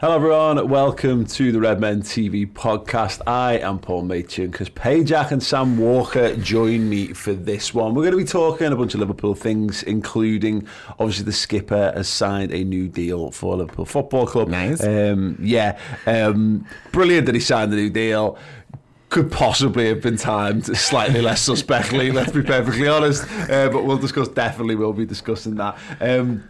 Hello, everyone. Welcome to the Redmen TV podcast. I am Paul Machin because Pajak and Sam Walker join me for this one. We're going to be talking a bunch of Liverpool things, including obviously the skipper has signed a new deal for Liverpool Football Club. Nice. Um, yeah. Um, brilliant that he signed the new deal could possibly have been timed slightly less suspectly, let's be perfectly honest. Uh, but we'll discuss, definitely we'll be discussing that. Um,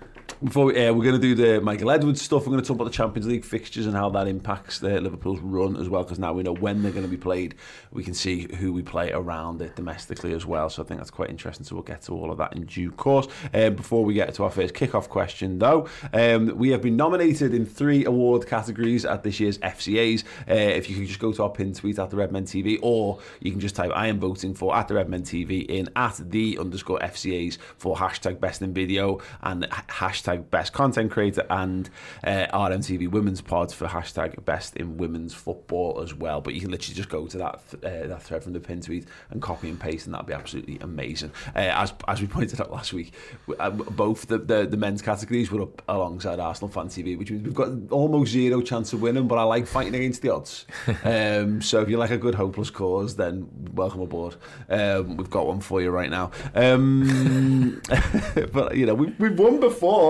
before we, uh, we're going to do the Michael Edwards stuff, we're going to talk about the Champions League fixtures and how that impacts the Liverpool's run as well. Because now we know when they're going to be played, we can see who we play around it domestically as well. So I think that's quite interesting. So we'll get to all of that in due course. Um, before we get to our first kick-off question, though, um, we have been nominated in three award categories at this year's FCAs. Uh, if you can just go to our pin tweet at the Redmen TV, or you can just type "I am voting for" at the Redmen TV in at the underscore FCAs for hashtag Best in Video and hashtag Best Content Creator and uh, RMTV Women's Pod for hashtag Best in Women's Football as well. But you can literally just go to that uh, that thread from the pin tweet and copy and paste, and that'd be absolutely amazing. Uh, as as we pointed out last week, uh, both the, the the men's categories were up alongside Arsenal Fan TV, which means we've got almost zero chance of winning. But I like fighting against the odds. um, so if you like a good hopeless cause, then welcome aboard. Um, we've got one for you right now. Um, but you know we, we've won before,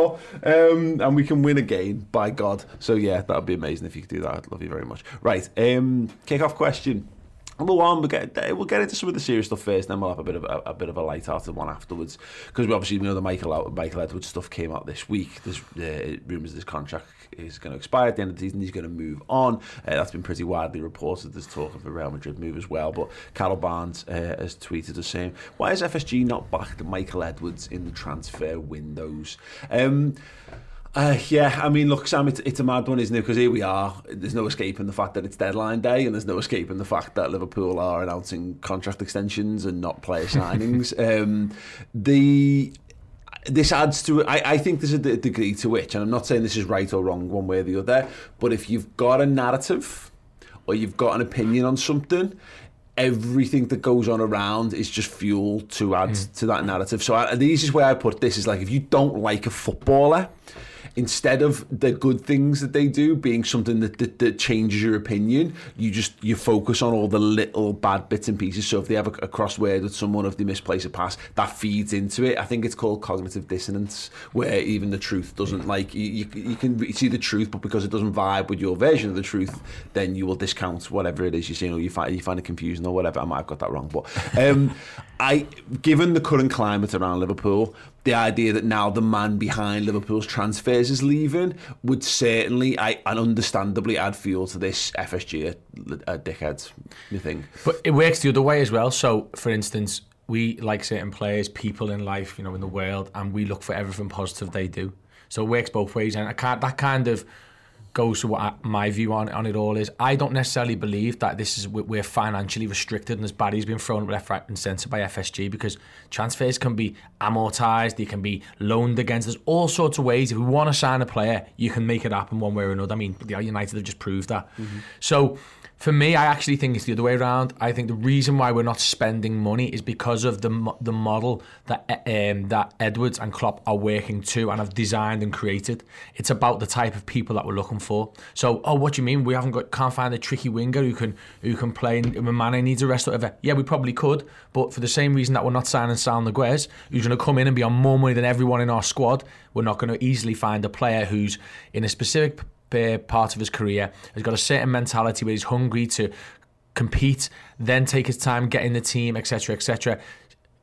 um, and we can win again. By God. So yeah, that would be amazing if you could do that. I'd love you very much. Right. Um, kick off question. Number one. We'll get we'll get into some of the serious stuff first, then we'll have a bit of a, a bit of a light-hearted one afterwards. Because we obviously know the Michael Michael Edwards stuff came out this week. There's uh, rumours this contract is going to expire at the end of the season. He's going to move on. Uh, that's been pretty widely reported. There's talk of a Real Madrid move as well. But Carol Barnes uh, has tweeted the same. "Why has FSG not backed Michael Edwards in the transfer windows?" Um, uh, yeah, I mean, look, Sam, it's, it's a mad one, isn't it? Because here we are. There's no escaping the fact that it's deadline day, and there's no escaping the fact that Liverpool are announcing contract extensions and not player signings. um, the this adds to I, I think there's a degree to which, and I'm not saying this is right or wrong one way or the other, but if you've got a narrative or you've got an opinion on something, everything that goes on around is just fuel to add mm. to that narrative. So I, the easiest way I put this is like if you don't like a footballer, instead of the good things that they do being something that, that, that, changes your opinion, you just you focus on all the little bad bits and pieces. So if they have a, a crossword with someone, if they misplace a pass, that feeds into it. I think it's called cognitive dissonance, where even the truth doesn't like you. You, you can see the truth, but because it doesn't vibe with your version of the truth, then you will discount whatever it is you're seeing, or you find you find it confusing or whatever. I might have got that wrong, but um, I, given the current climate around Liverpool, the idea that now the man behind Liverpool's transfers is leaving would certainly, I and understandably, add fuel to this FSG a, uh, a uh, dickheads. You think? But it works the other way as well. So, for instance, we like certain players, people in life, you know, in the world, and we look for everything positive they do. So it works both ways, and I can't, that kind of goes to what I, my view on, on it all is. I don't necessarily believe that this is we're financially restricted and this Barry's been thrown up left, right, and centre by FSG because transfers can be amortised, they can be loaned against. There's all sorts of ways. If we want to sign a player, you can make it happen one way or another. I mean, United have just proved that. Mm-hmm. So for me, I actually think it's the other way around. I think the reason why we're not spending money is because of the the model that um, that Edwards and Klopp are working to and have designed and created. It's about the type of people that we're looking for. So, oh, what do you mean we haven't got can't find a tricky winger who can who can play when Mane needs a rest or whatever? Yeah, we probably could, but for the same reason that we're not signing Saul Niguez, who's going to come in and be on more money than everyone in our squad, we're not going to easily find a player who's in a specific uh, part of his career. He's got a certain mentality where he's hungry to compete, then take his time getting the team, etc., etc.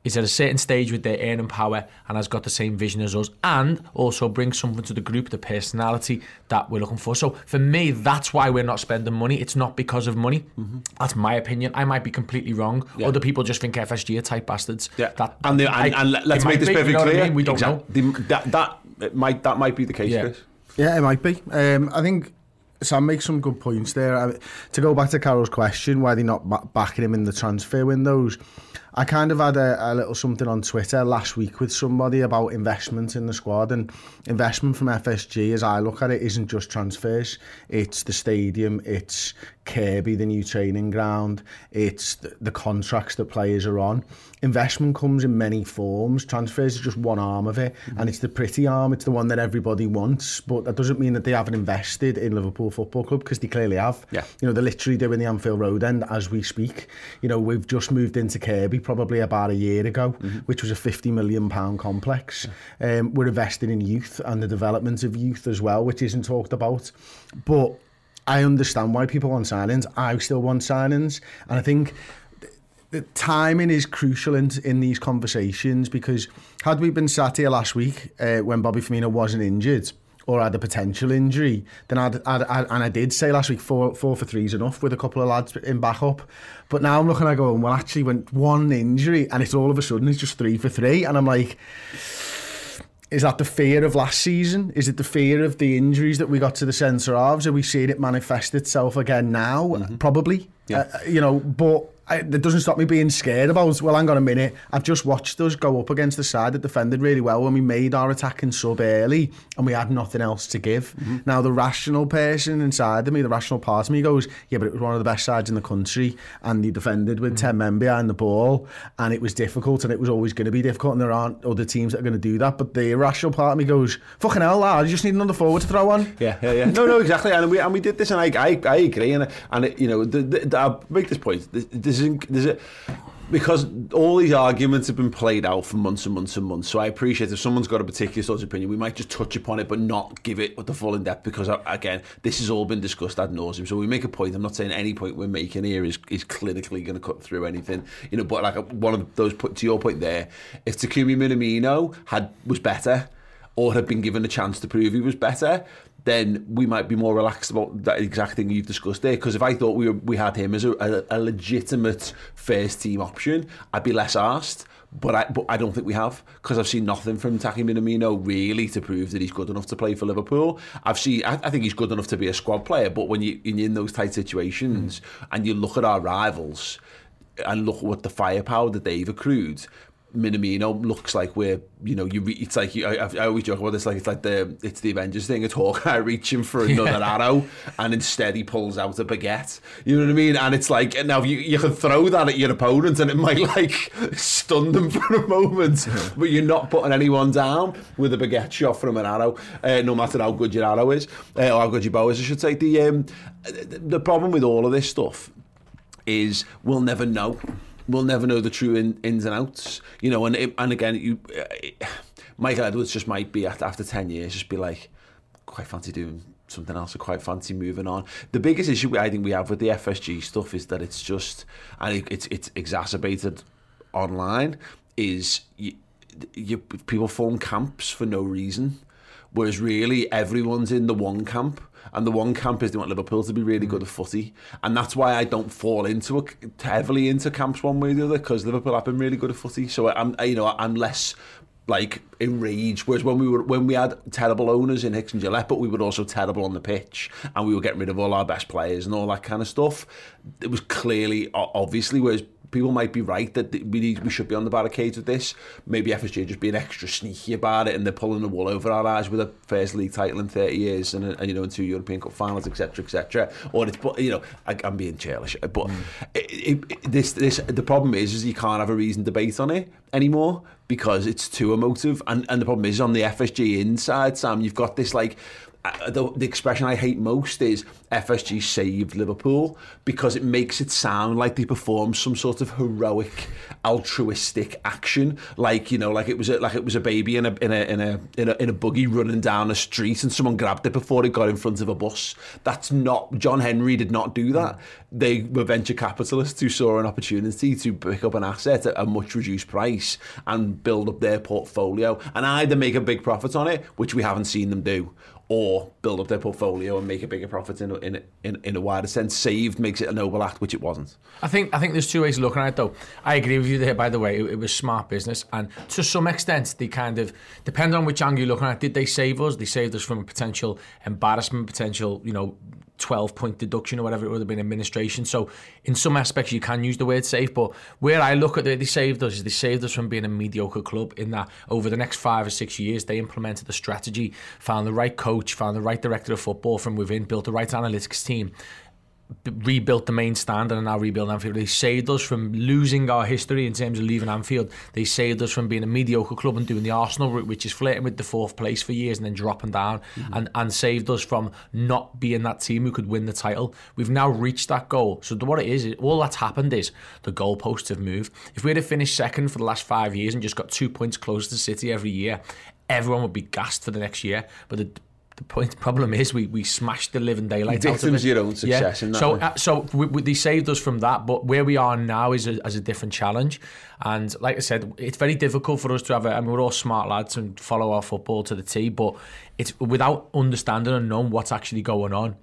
He's at a certain stage with their earning power and has got the same vision as us, and also brings something to the group, the personality that we're looking for. So for me, that's why we're not spending money. It's not because of money. Mm-hmm. That's my opinion. I might be completely wrong. Yeah. Other people just think FSG are type bastards. Yeah. That, and, the, and, I, and let's make this perfectly clear. I mean? We don't exactly. know. The, that that might that might be the case. Yeah. Chris. Yeah, it might be. Um, I think Sam makes some good points there. I, to go back to Carol's question, why they're not backing him in the transfer windows, I kind of had a, a little something on Twitter last week with somebody about investment in the squad and investment from FSG as I look at it isn't just transfers. It's the stadium it's Kirkby the new training ground it's the, the contracts that players are on. Investment comes in many forms. Transfers is just one arm of it mm-hmm. and it's the pretty arm it's the one that everybody wants but that doesn't mean that they haven't invested in Liverpool Football Club because they clearly have. Yeah. you know they're literally doing the Anfield Road end as we speak. You know we've just moved into Kirkby probably about a year ago, mm -hmm. which was a 50 million pound complex. Yeah. Um, we're investing in youth and the development of youth as well, which isn't talked about. But I understand why people want signings. I still want signings. And I think the timing is crucial in, in these conversations because had we been sat here last week uh, when Bobby Firmino wasn't injured, or had a potential injury, then I'd, I'd, I'd, and I did say last week four four for three is enough with a couple of lads in backup. But now I'm looking at going, well, actually, went one injury, and it's all of a sudden it's just three for three, and I'm like. Is that the fear of last season? Is it the fear of the injuries that we got to the centre halves? Are we seeing it manifest itself again now? Mm-hmm. Probably. Yeah. Uh, you know, but I, that doesn't stop me being scared about, well, hang on a minute, I've just watched us go up against the side that defended really well when we made our attacking sub early and we had nothing else to give. Mm-hmm. Now, the rational person inside of me, the rational part of me goes, yeah, but it was one of the best sides in the country and he defended with mm-hmm. 10 men behind the ball and it was difficult and it was always going to be difficult and there aren't other teams that are going to do that. But the irrational part of me goes, fucking hell, lad, you just need another forward to throw on. Yeah, yeah, yeah. no, no, exactly. And we, and we did this and I, I, I agree. And, and it, you know, the, the, I'll make this point. This, there's, a, because all these arguments have been played out for months and months and months. So I appreciate if someone's got a particular sort of opinion, we might just touch upon it, but not give it the full in depth. Because uh, again, this has all been discussed ad nauseum. So we make a point. I'm not saying any point we're making here is is clinically going to cut through anything, you know. But like one of those, put to your point there, if Takumi Minamino had was better or had been given a chance to prove he was better, then we might be more relaxed about that exact thing you've discussed there. Because if I thought we were, we had him as a, a, a legitimate first team option, I'd be less asked. But I, but I don't think we have because I've seen nothing from Taki Minamino really to prove that he's good enough to play for Liverpool. I've seen, I, I think he's good enough to be a squad player. But when you, you're in those tight situations mm. and you look at our rivals and look at what the firepower that they've accrued, Minamino looks like we're you know you it's like I, I always joke about this like it's like the it's the Avengers thing it's Hawkeye reaching for another yeah. arrow and instead he pulls out a baguette. You know what I mean? And it's like now you, you can throw that at your opponent and it might like stun them for a moment but you're not putting anyone down with a baguette shot from an arrow uh, no matter how good your arrow is uh, or how good your bow is I should say. The um, the problem with all of this stuff is we'll never know we'll never know the true in, ins and outs. You know, and and again, you, uh, Michael Edwards just might be after, ten years, just be like, quite fancy doing something else. I quite fancy moving on. The biggest issue I think we have with the FSG stuff is that it's just and it, it's it's exacerbated online. Is you, you people form camps for no reason, whereas really everyone's in the one camp and the one camp is they want Liverpool to be really good mm. at footy, and that's why I don't fall into a, heavily into camps one way or the other because Liverpool have been really good at footy. So I'm you know I'm less like enraged. Whereas when we were when we had terrible owners in Hicks and Gillett, but we were also terrible on the pitch, and we were getting rid of all our best players and all that kind of stuff. It was clearly obviously whereas people might be right that we need, we should be on the barricades with this. Maybe FSG just being extra sneaky about it, and they're pulling the wool over our eyes with a first league title in 30 years, and, and you know, in two European Cup finals, etc., etc. Or it's, but you know, I, am being churlish, but mm. it, it, this, this, the problem is, is you can't have a reasoned debate on it anymore because it's too emotive, and and the problem is on the FSG inside, Sam, you've got this like uh, the, the expression I hate most is FSG saved Liverpool because it makes it sound like they performed some sort of heroic, altruistic action, like you know, like it was a, like it was a baby in a in a in a in a, in a buggy running down a street and someone grabbed it before it got in front of a bus. That's not John Henry did not do that. They were venture capitalists who saw an opportunity to pick up an asset at a much reduced price and build up their portfolio and either make a big profit on it, which we haven't seen them do, or build up their portfolio and make a bigger profit in in, in, in a wider sense. Saved makes it a noble act, which it wasn't. I think I think there's two ways of looking at it though. I agree with you there. By the way, it, it was smart business, and to some extent, they kind of depend on which angle you're looking at. Did they save us? They saved us from a potential embarrassment, potential you know 12 point deduction or whatever it would have been administration. So in some aspects you can use the word safe, but where I look at it, they saved us is they saved us from being a mediocre club in that over the next five or six years they implemented the strategy, found the right coach, found the right director of football from within, built the right analytics team rebuilt the main stand and are now rebuilding Anfield. They saved us from losing our history in terms of leaving Anfield. They saved us from being a mediocre club and doing the Arsenal route, which is flirting with the fourth place for years and then dropping down, mm-hmm. and, and saved us from not being that team who could win the title. We've now reached that goal. So what it is, all that's happened is the goalposts have moved. If we had finished second for the last five years and just got two points closer to City every year, everyone would be gassed for the next year. But the the point problem is we, we smashed the living daylight out of it. your own success yeah. in that so uh, so we, we, they saved us from that but where we are now is a, as a different challenge and like I said it's very difficult for us to have a, I mean we're all smart lads and follow our football to the T but it's without understanding and knowing what's actually going on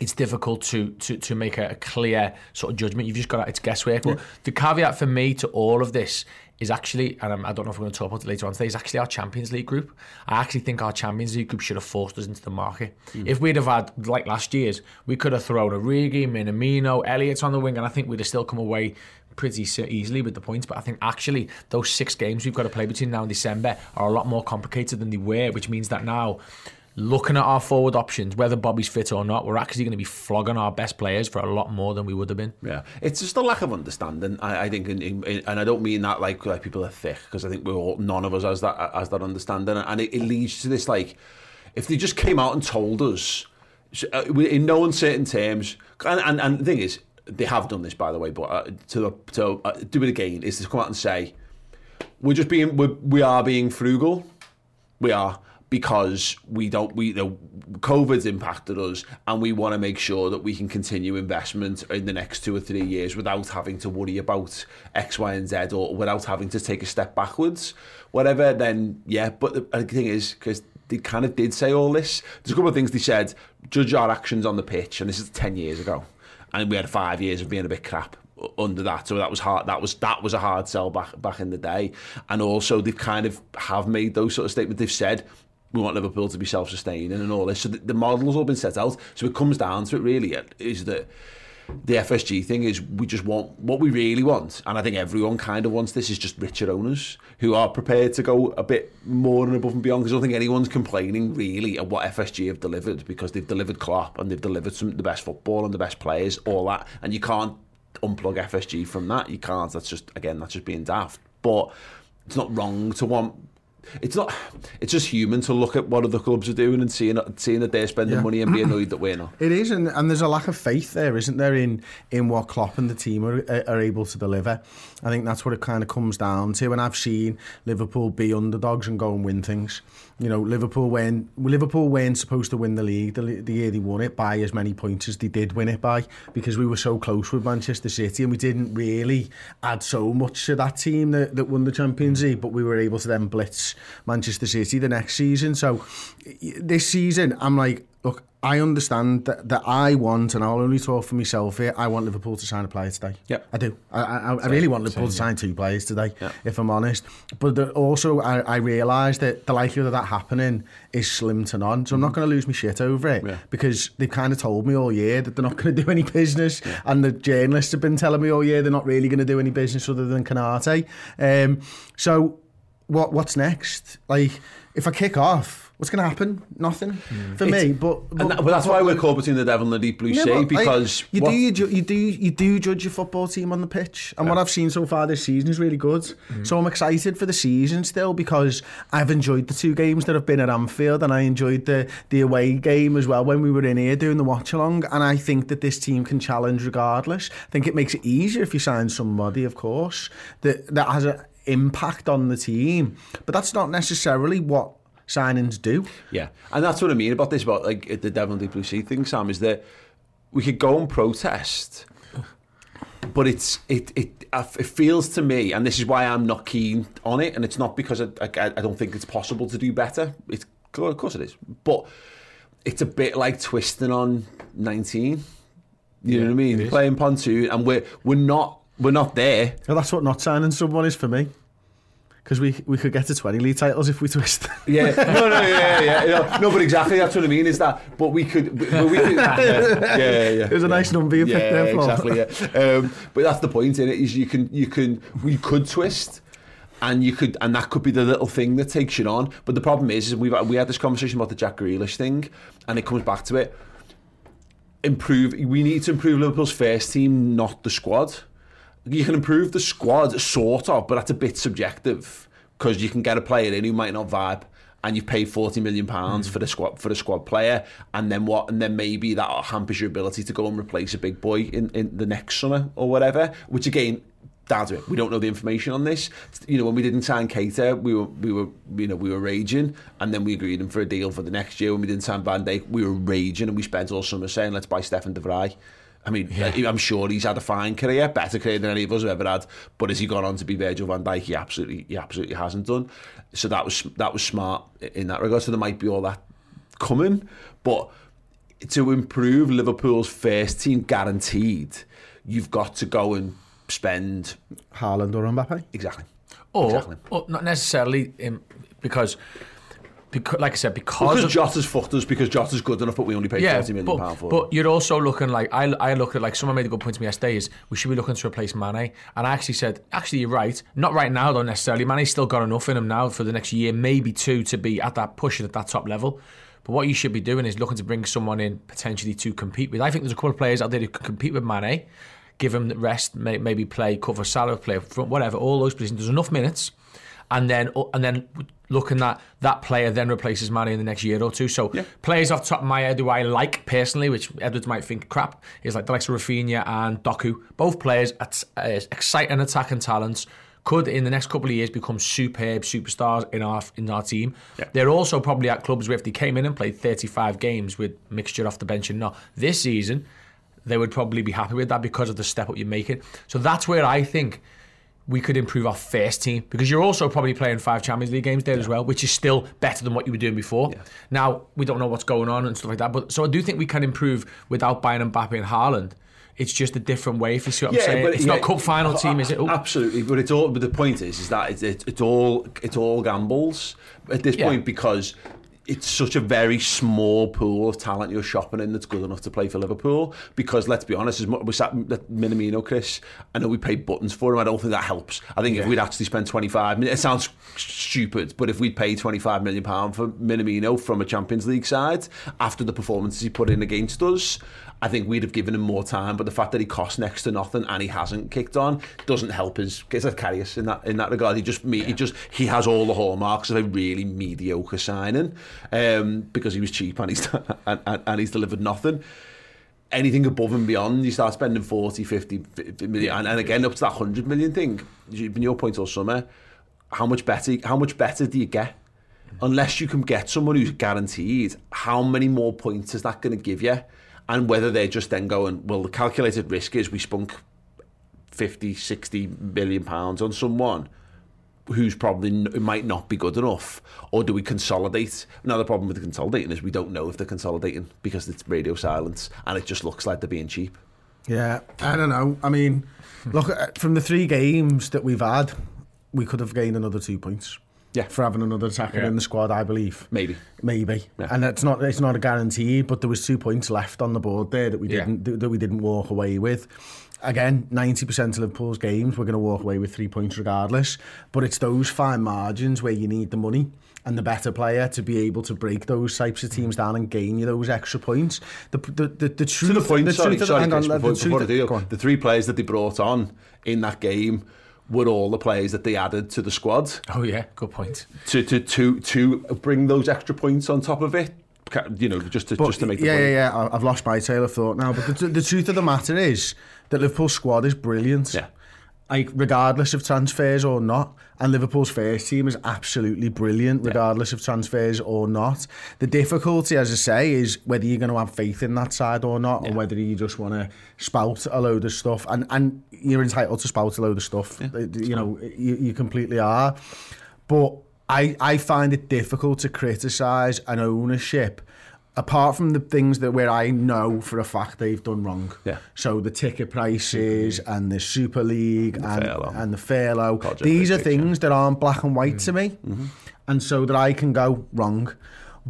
it's difficult to to to make a, clear sort of judgment. You've just got to, it's guesswork. Yeah. But the caveat for me to all of this is actually, and I'm, I do not know if we're going to talk about it later on today, is actually our Champions League group. I actually think our Champions League group should have forced us into the market. Mm. If we'd have had, like last year's, we could have thrown Origi, Minamino, Elliott on the wing, and I think we'd have still come away pretty easily with the points. But I think actually those six games we've got to play between now and December are a lot more complicated than they were, which means that now looking at our forward options, whether Bobby's fit or not, we're actually going to be flogging our best players for a lot more than we would have been. Yeah, it's just a lack of understanding. I, I think, in, in, in, and I don't mean that like like people are thick because I think we're all none of us has that has that understanding, and it, it leads to this like if they just came out and told us uh, in no uncertain terms, and and, and the thing is they have done this by the way, but uh, to to uh, do it again is to come out and say we're just being we're, we are being frugal, we are because we don't we the COVID's impacted us and we want to make sure that we can continue investment in the next two or three years without having to worry about X, Y, and Z or without having to take a step backwards. Whatever, then yeah. But the, uh, the thing is, because they kind of did say all this, there's a couple of things they said. Judge our actions on the pitch, and this is ten years ago, and we had five years of being a bit crap under that. So that was hard. That was that was a hard sell back back in the day. And also they've kind of have made those sort of statements. They've said we want Liverpool to be self-sustaining and all this. So the, the model's all been set out. So it comes down to it really uh, is that the FSG thing is we just want what we really want, and I think everyone kind of wants this is just richer owners who are prepared to go a bit more and above and beyond. Because I don't think anyone's complaining really at what FSG have delivered because they've delivered Klopp and they've delivered some the best football and the best players, all that, and you can't unplug FSG from that. You can't. That's just again that's just being daft. But it's not wrong to want it's not. It's just human to look at what other clubs are doing and seeing seeing that they're spending yeah. money and be annoyed that we're not. It is, and, and there's a lack of faith there, isn't there, in in what Klopp and the team are, are able to deliver. I think that's what it kind of comes down to. And I've seen Liverpool be underdogs and go and win things. You know, Liverpool when Liverpool weren't supposed to win the league the, the year they won it by as many points as they did win it by because we were so close with Manchester City and we didn't really add so much to that team that, that won the Champions League, but we were able to then blitz Manchester City the next season. So this season, I'm like, look, I understand that, that I want, and I'll only talk for myself here, I want Liverpool to sign a player today. Yeah. I do. I, I, I really want Liverpool to sign two players today, yep. if I'm honest. But the, also, I, I realise that the likelihood of that happening is slim to none. So I'm not going to lose my shit over it yeah. because they've kind of told me all year that they're not going to do any business. Yeah. And the journalists have been telling me all year they're not really going to do any business other than Konaté. Um, so what what's next? Like, if I kick off, what's going to happen? Nothing for me. But, but, And that, but that's why we're caught between the devil and the deep blue Yeah, sea but, because you what- do you, ju- you do you do judge your football team on the pitch, and what I've seen so far this season is really good. Mm-hmm. So I'm excited for the season still because I've enjoyed the two games that have been at Anfield, and I enjoyed the the away game as well when we were in here doing the watch along. And I think that this team can challenge regardless. I think it makes it easier if you sign somebody, of course, that that has an impact on the team. But that's not necessarily what signings do. Yeah, and that's what I mean about this about like the devil and deep blue sea thing, Sam. Is that we could go and protest, but it's it it it feels to me, and this is why I'm not keen on it, and it's not because I I, I don't think it's possible to do better. It's of course it is, but it's a bit like twisting on 19. You know what I mean? Playing pontoon, and we're we're not we're not there. Well, that's what not signing someone is for me. because we, we could get to 20 league titles if we twist. yeah, no, no, yeah, yeah. yeah. No, but exactly, that's what I mean, is that, but we could, but, we could, yeah, yeah, yeah. It was a yeah. nice number you yeah, picked there, exactly, yeah. Um, but that's the point, in it, is you can, you can, we could twist, and you could and that could be the little thing that takes you on but the problem is, is we've we had this conversation about the Jack Grealish thing and it comes back to it improve we need to improve Liverpool's first team not the squad You can improve the squad, sort of, but that's a bit subjective because you can get a player in who might not vibe, and you've paid forty million pounds mm. for the squad for the squad player, and then what? And then maybe that hampers your ability to go and replace a big boy in, in the next summer or whatever. Which again, down to it. We don't know the information on this. You know, when we didn't sign Keita, we were we were you know we were raging, and then we agreed him for a deal for the next year. When we didn't sign Van Dijk, we were raging, and we spent all summer saying let's buy Stefan De Vrij. I mean, yeah. I'm sure he's had a fine career, better career than any of us have ever had, but has he gone on to be Virgil van Dijk, he absolutely, he absolutely hasn't done. So that was that was smart in that regard. So there might be all that coming, but to improve Liverpool's first team guaranteed, you've got to go and spend... Haaland or Mbappe? Exactly. Or, exactly. or not necessarily, in, because because, like I said, because, Because of, Jota's fucked us because Jota's good enough, but we only paid yeah, forty million pound for but you're also looking like I, I look at like someone made a good point to me yesterday is we should be looking to replace Mane. And I actually said actually you're right. Not right now though necessarily. Mane's still got enough in him now for the next year maybe two to be at that pushing at that top level. But what you should be doing is looking to bring someone in potentially to compete with. I think there's a couple of players out there who can compete with Mane give him the rest may, maybe play cover Salah play front whatever all those positions. There's enough minutes. And then and then looking at that player then replaces Mane in the next year or two. So players off the top of my head who I like personally, which Edwards might think crap, is like the likes of Raphinha and Doku. Both players at uh, exciting attacking talents. Could in the next couple of years become superb superstars in our in our team. They're also probably at clubs where if they came in and played 35 games with mixture off the bench and not this season, they would probably be happy with that because of the step up you're making. So that's where I think we could improve our first team because you're also probably playing five Champions League games there as well, which is still better than what you were doing before. Now we don't know what's going on and stuff like that, but so I do think we can improve without buying Mbappe and Haaland. It's just a different way. If you see what I'm saying, it's not cup final team, is it? Oh, Absolutely, but it's all. But the point is, is that it's, it's, it's all it's all gambles at this Yeah. point because it's such a very small pool of talent you're shopping in that's good enough to play for Liverpool. Because let's be honest, as much we sat at Minamino, Chris. I know we paid buttons for him. I don't think that helps. I think if we'd actually spent 25, it sounds stupid, but if we'd paid 25 million pound for Minamino from a Champions League side after the performances he put in against us. I think we'd have given him more time, but the fact that he cost next to nothing and he hasn't kicked on doesn't help his. It's like Karius in that in that regard. He just me, he just he has all the hallmarks of a really mediocre signing um, because he was cheap and he's and, and, and he's delivered nothing. Anything above and beyond, you start spending 40, 50, 50 million, and, and again up to that 100 million thing. From your point all summer, how much better? How much better do you get? Unless you can get someone who's guaranteed, how many more points is that going to give you? And whether they're just then going, well, the calculated risk is we spunk 50, 60 million pounds on someone who's probably might not be good enough, or do we consolidate? Now the problem with the consolidating is we don't know if they're consolidating because it's radio silence and it just looks like they're being cheap. Yeah, I don't know. I mean, look, uh, from the three games that we've had, we could have gained another two points. Yeah. for having another attacker Yeah. in the squad, I believe. Maybe. Maybe, Yeah. and it's not it's not a guarantee, but there was two points left on the board there that we didn't that we didn't walk away with. Again, ninety percent of Liverpool's games we're going to walk away with three points regardless. But it's those fine margins where you need the money and the better player to be able to break those types of teams down and gain you those extra points. The the the, the truth, To the point, the sorry, truth of sorry, hang on, Chris, the before, truth before I do, the three players that they brought on in that game were all the players that they added to the squad Oh yeah, good point. to to to to bring those extra points on top of it. You know, just to But, just to make the yeah, point. yeah, yeah. I've lost my trail of thought now. But the, the truth of the matter is that Liverpool's squad is brilliant. Yeah. Like, regardless of transfers or not. And Liverpool's first team is absolutely brilliant, regardless of transfers or not. The difficulty, as I say, is whether you're going to have faith in that side or not, or whether you just want to spout a load of stuff. And and you're entitled to spout a load of stuff. Uh, you know, you, you completely are. But I, I find it difficult to criticise an ownership apart from the things that where I know for a fact they've done wrong. Yeah. So the ticket prices and the Super League and, Fairlow. and the. Project These are things that aren't black and white to me. Mm-hmm. And so that I can go wrong.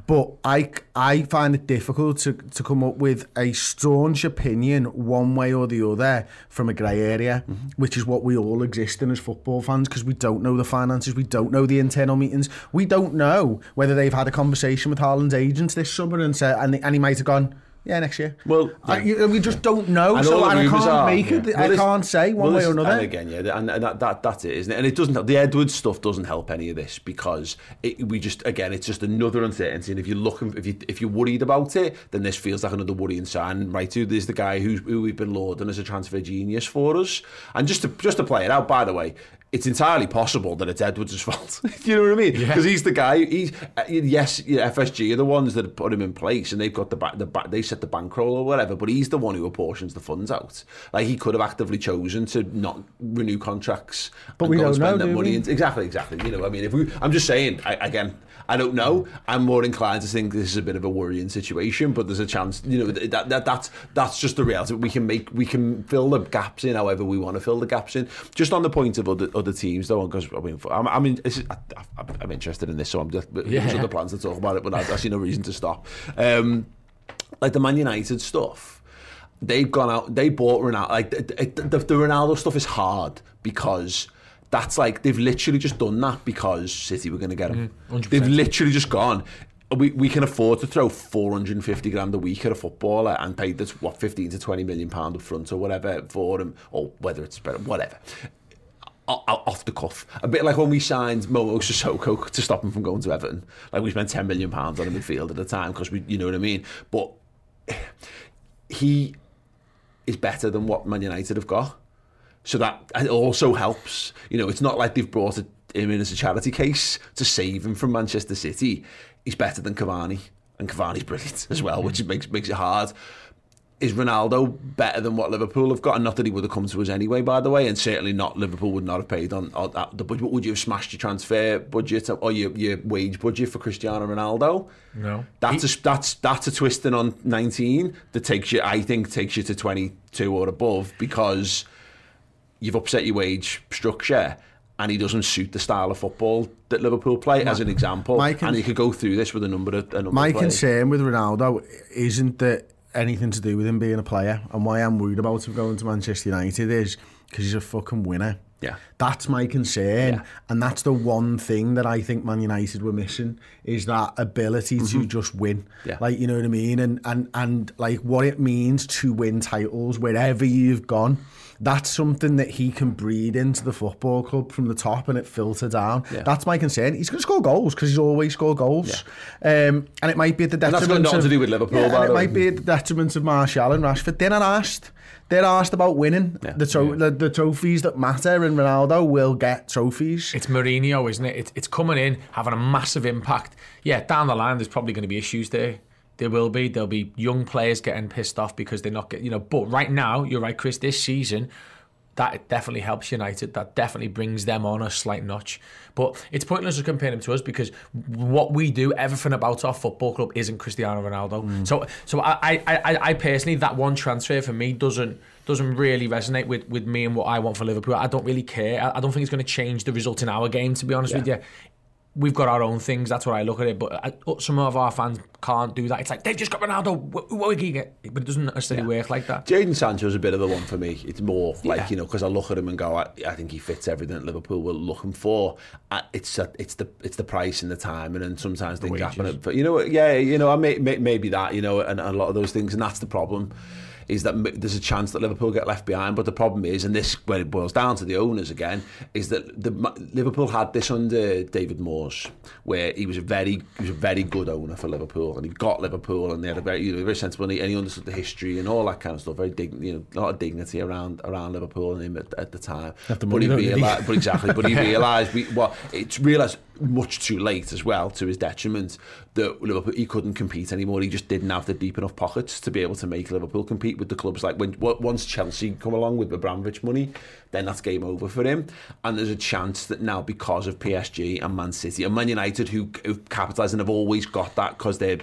But I, I find it difficult to, to come up with a staunch opinion one way or the other from a grey area, Mm-hmm. which is what we all exist in as football fans because we don't know the finances, we don't know the internal meetings, we don't know whether they've had a conversation with Haaland's agents this summer and said, and, and he might have gone, yeah, next year. Well, I, you- we just don't know. And so I can't are- make it. yeah. I Well, can't say one well, way or another. Again, yeah, and, and that, that that's it, isn't it? And it doesn't help. The Edwards stuff doesn't help any of this because it, we just again, it's just another uncertainty. And if you're looking, if you if you're worried about it, then this feels like another worrying sign. Right, too. There's the guy who's who we've been lauding as a transfer genius for us. And just to just to play it out, by the way. It's entirely possible that it's Edwards' fault. you know what I mean? Because he's the guy. He's uh, yes, yeah, FSG are the ones that put him in place, and they've got the back, the back, they set the bankroll or whatever. But he's the one who apportions the funds out. Like he could have actively chosen to not renew contracts, But and we don't spend know, do money. we? exactly, exactly. You know, I mean, if we, I'm just saying I, again. I don't know. I'm more inclined to think this is a bit of a worrying situation, but there's a chance. You know that, that that's that's just the reality. We can make we can fill the gaps in however we want to fill the gaps in. Just on the point of other other teams, though, because I mean, I'm I mean, this is, I, I'm interested in this, so I'm just Yeah. there's other plans to talk about it, but I, I see no reason to stop. Um, like the Man United stuff, they've gone out, they bought Ronaldo. Like the, the, the, Ronaldo stuff is hard because that's like they've literally just done that because City were going to get him. 100%. They've literally just gone. We, we can afford to throw 450 grand a week at a footballer and pay this what 15 to 20 million pound up front or whatever for him or whether it's better whatever off the cuff. A bit like when we signed Momo Sissoko to stop him from going to Everton. Like we spent 10 million pounds on a midfield at the time because we, you know what I mean? But he is better than what Man United have got. So that also helps. You know, it's not like they've brought him in as a charity case to save him from Manchester City. He's better than Cavani. And Cavani's brilliant as well, mm-hmm. which makes, makes it hard. Is Ronaldo better than what Liverpool have got? And not that he would have come to us anyway, by the way, and certainly not Liverpool would not have paid on, on that- the budget. But would you have smashed your transfer budget or your, your wage budget for Cristiano Ronaldo? No. That's a, that's that's a twisting on 19 that takes you, I think, takes you to 22 or above because you've upset your wage structure and he doesn't suit the style of football that Liverpool play, as an example. my con- and you could go through this with a number of a number My of concern with Ronaldo isn't that anything to do with him being a player, and why I'm worried about him going to Manchester United is because he's a fucking winner. Yeah. That's my concern, Yeah. and that's the one thing that I think Man United were missing is that ability to just win. Mm-hmm. Yeah. Like you know what I mean, and and and like what it means to win titles wherever you've gone. That's something that he can breed into the football club from the top and it filter down. Yeah. That's my concern. He's going to score goals because he's always scored goals. Um, and it might be at the detriment. that's got detriment nothing of, to do with Liverpool, Yeah, by and the it way. might be at the detriment of Martial and Rashford. They're not asked. They're asked about winning. Yeah. The, tro- the the trophies that matter, and Ronaldo will get trophies. It's Mourinho, isn't it? It's, it's coming in, having a massive impact. Yeah, down the line, there's probably going to be issues there. There will be. There'll be young players getting pissed off because they're not getting, you know. But right now, you're right, Chris. This season, that definitely helps United. That definitely brings them on a slight notch. But it's pointless to compare them to us because what we do, everything about our football club isn't Cristiano Ronaldo. Mm. So, so I, I, I, I personally, that one transfer for me doesn't doesn't really resonate with, with me and what I want for Liverpool. I don't really care. I, I don't think it's going to change the result in our game. To be honest with you, we've got our own things. That's what I look at it. But uh, some of our fans can't do that. It's like they've just got Ronaldo. What, what can you get? But it doesn't necessarily yeah. work like that. Jadon is a bit of the one for me. It's more like yeah. you know because I look at him and go, I, I, think he fits everything that Liverpool were looking for. It's a, it's the it's the price and the time, and then sometimes the things wages. happen. But you know, yeah, you know, I may, may, maybe that, you know, and, and a lot of those things, and that's the problem is that there's a chance that Liverpool get left behind. But the problem is, and this when it boils down to the owners again, is that the, Liverpool had this under David Moores, where he was a very he was a very good owner for Liverpool, and he got Liverpool, and they had a very you know very sensible, and he, and he understood the history and all that kind of stuff. Very dig, you know, a lot of dignity around around Liverpool and him at, at the time. After but he realised, but exactly, but he realised we well, it's realised much too late as well to his detriment that Liverpool he couldn't compete anymore. He just didn't have the deep enough pockets to be able to make Liverpool compete with the clubs like when once Chelsea come along with the Abramovich money, then that's game over for him. And there's a chance that now because of PSG and Man City and Man United who who've capitalised and have always got that because they're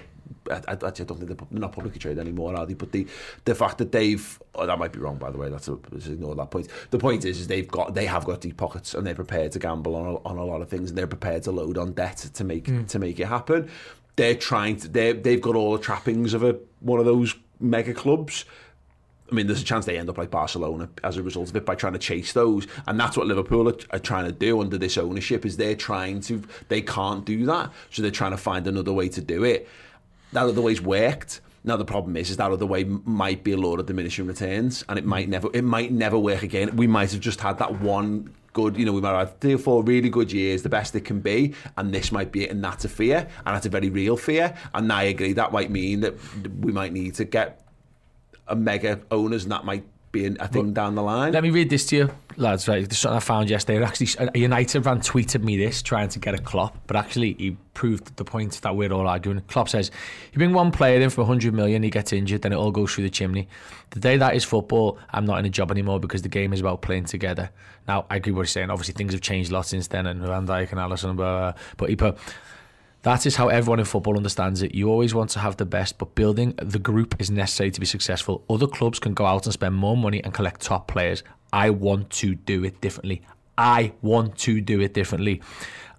I, actually, I don't think they're, not publicly traded anymore, are they? But the the fact that they've oh, that might be wrong, by the way. That's a, let's ignore that point. The point is, is they've got they have got deep pockets and they're prepared to gamble on a, on a lot of things and they're prepared to load on debt to make mm. to make it happen. They're trying to they they've got all the trappings of a one of those mega clubs. I mean, there's a chance they end up like Barcelona as a result of it by trying to chase those, and that's what Liverpool are, are, trying to do under this ownership. Is they're trying to, they can't do that, so they're trying to find another way to do it that other way's worked. Now the problem is, is that other way might be a lot of diminishing returns, and it might mm. never, it might never work again. We might have just had that one good, you know, we might have three or four really good years, the best it can be, and this might be it, and that's a fear, and that's a very real fear. And I agree that might mean that we might need to get a mega owners, and that might being a thing but down the line. Let me read this to you, lads. Right, this is something I found yesterday. Actually, a United fan tweeted me this, trying to get a Klopp, but actually he proved the point that we're all arguing. Klopp says, "You bring one player in for 100 million, he gets injured, then it all goes through the chimney. The day that is football, I'm not in a job anymore because the game is about playing together." Now, I agree with what he's saying. Obviously, things have changed a lot since then, and Van Dijk and Alisson, blah, blah, but he put. That is how everyone in football understands it. You always want to have the best, but building the group is necessary to be successful. Other clubs can go out and spend more money and collect top players. I want to do it differently. I want to do it differently.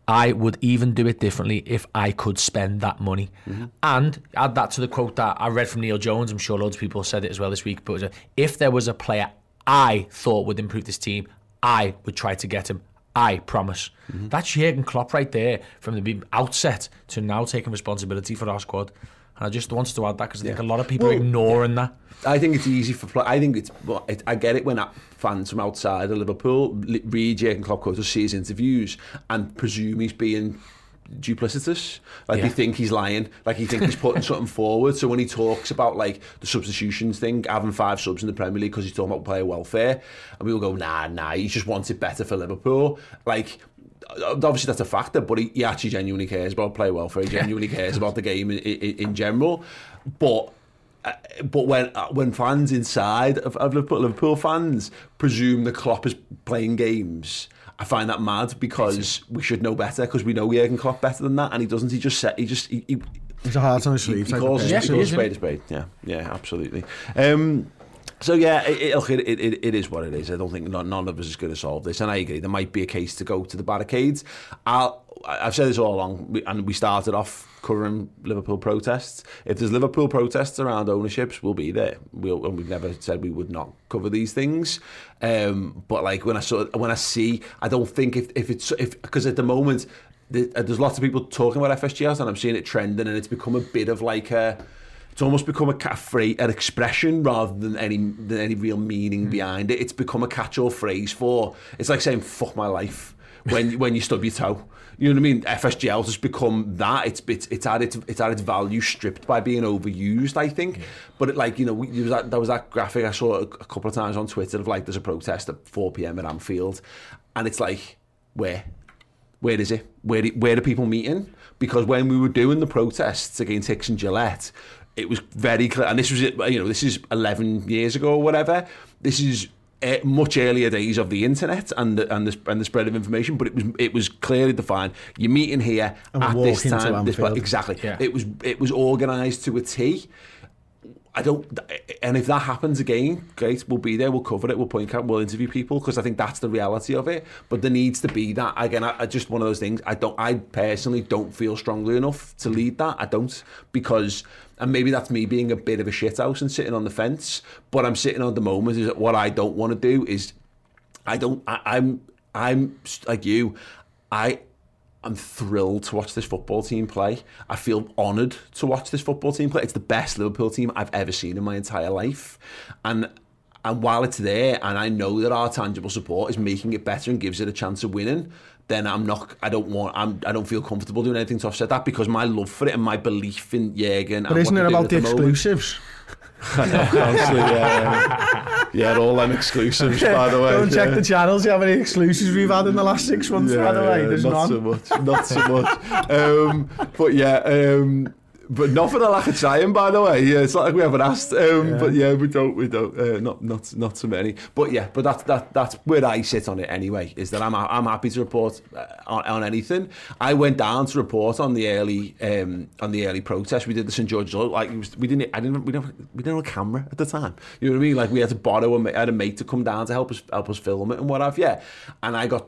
I would even do it differently if I could spend that money. Mm-hmm. And add that to the quote that I read from Neil Jones. I'm sure loads of people said it as well this week. But if there was a player I thought would improve this team, I would try to get him. I promise. Mm-hmm. That's Jurgen Klopp right there from the outset to now taking responsibility for our squad. And I just wanted to add that because I think a lot of people well, are ignoring that. I think it's easy for. I think it's. It, I get it when fans from outside of Liverpool read Jurgen Klopp quotes or see his interviews and presume he's being duplicitous. Like yeah. they think he's lying. Like he think he's putting something forward. So when he talks about like the substitutions thing, having five subs in the Premier League because he's talking about player welfare, and we all go, nah, nah, he just wants it better for Liverpool. Like obviously that's a factor, but he, he actually genuinely cares about player welfare. He genuinely cares about the game in, in, in general. But uh, but when uh, when fans inside of, of Liverpool, Liverpool fans presume the Klopp is playing games I find that mad because we should know better because we know Jurgen Klopp better than that, and he doesn't. He just said he just he. he He's a heart on his sleeve. He, he calls, yeah, he calls spade a spade. Yeah, yeah, absolutely. Um, so yeah, it, it, it, it, it is what it is. I don't think none, none of us is going to solve this, and I agree. There might be a case to go to the barricades. I'll, I've said this all along, and we started off covering Liverpool protests. If there's Liverpool protests around ownerships, we'll be there. We'll, and we've never said we would not cover these things. Um, but like when I saw, when I see, I don't think if, if it's if because at the moment there's lots of people talking about FSGS and I'm seeing it trending and it's become a bit of like a it's almost become a, a phrase, an expression rather than any than any real meaning mm. behind it. It's become a catch-all phrase for. It's like saying "fuck my life" when when you stub your toe. You know what I mean? FSGL has become that. It's it's it's had its it's its value stripped by being overused. I think. Yeah. But it, like you know, we, was that there was that graphic I saw a, a couple of times on Twitter of like there's a protest at 4 p.m. at Anfield, and it's like where where is it? Where where are people meeting? Because when we were doing the protests against Hicks and Gillett, it was very clear, and this was you know this is 11 years ago or whatever. This is much earlier days of the internet and the, and the and the spread of information, but it was it was clearly defined. You're meeting here and at this time. This, exactly. Yeah. It was it was organised to a T. I don't, and if that happens again, great, we'll be there, we'll cover it, we'll point out, we'll interview people because I think that's the reality of it. But there needs to be that again. I, I just one of those things. I don't, I personally don't feel strongly enough to lead that. I don't because, and maybe that's me being a bit of a shithouse and sitting on the fence. But I'm sitting on the moment is that what I don't want to do is, I don't, I, I'm, I'm like you, I I'm thrilled to watch this football team play. I feel honoured to watch this football team play. It's the best Liverpool team I've ever seen in my entire life. And and while it's there, and I know that our tangible support is making it better and gives it a chance of winning, then I'm not. I don't want. I'm. I don't feel comfortable doing anything to offset that because my love for it and my belief in Jurgen. But isn't it about the, the exclusives? Know, honestly, yeah. yeah, all them exclusives, by the way. Don't yeah. check the channels. You have any exclusives we've had in the last six months, yeah, by the way? yeah, There's not none. so much, not so much. um, but yeah, um, but not for the lack of trying, by the way. Yeah, it's not like we haven't asked. Um, Yeah. But yeah, we don't, we don't, uh, not, not, not so many. But yeah, but that's that, that's where I sit on it anyway. Is that I'm, I'm happy to report uh, on, on anything. I went down to report on the early, um, on the early protest. We did the St George's. Like it was, we didn't, I didn't, we didn't, we didn't have a camera at the time. You know what I mean? Like we had to borrow. A, had a mate to come down to help us, help us film it and what have you. And I got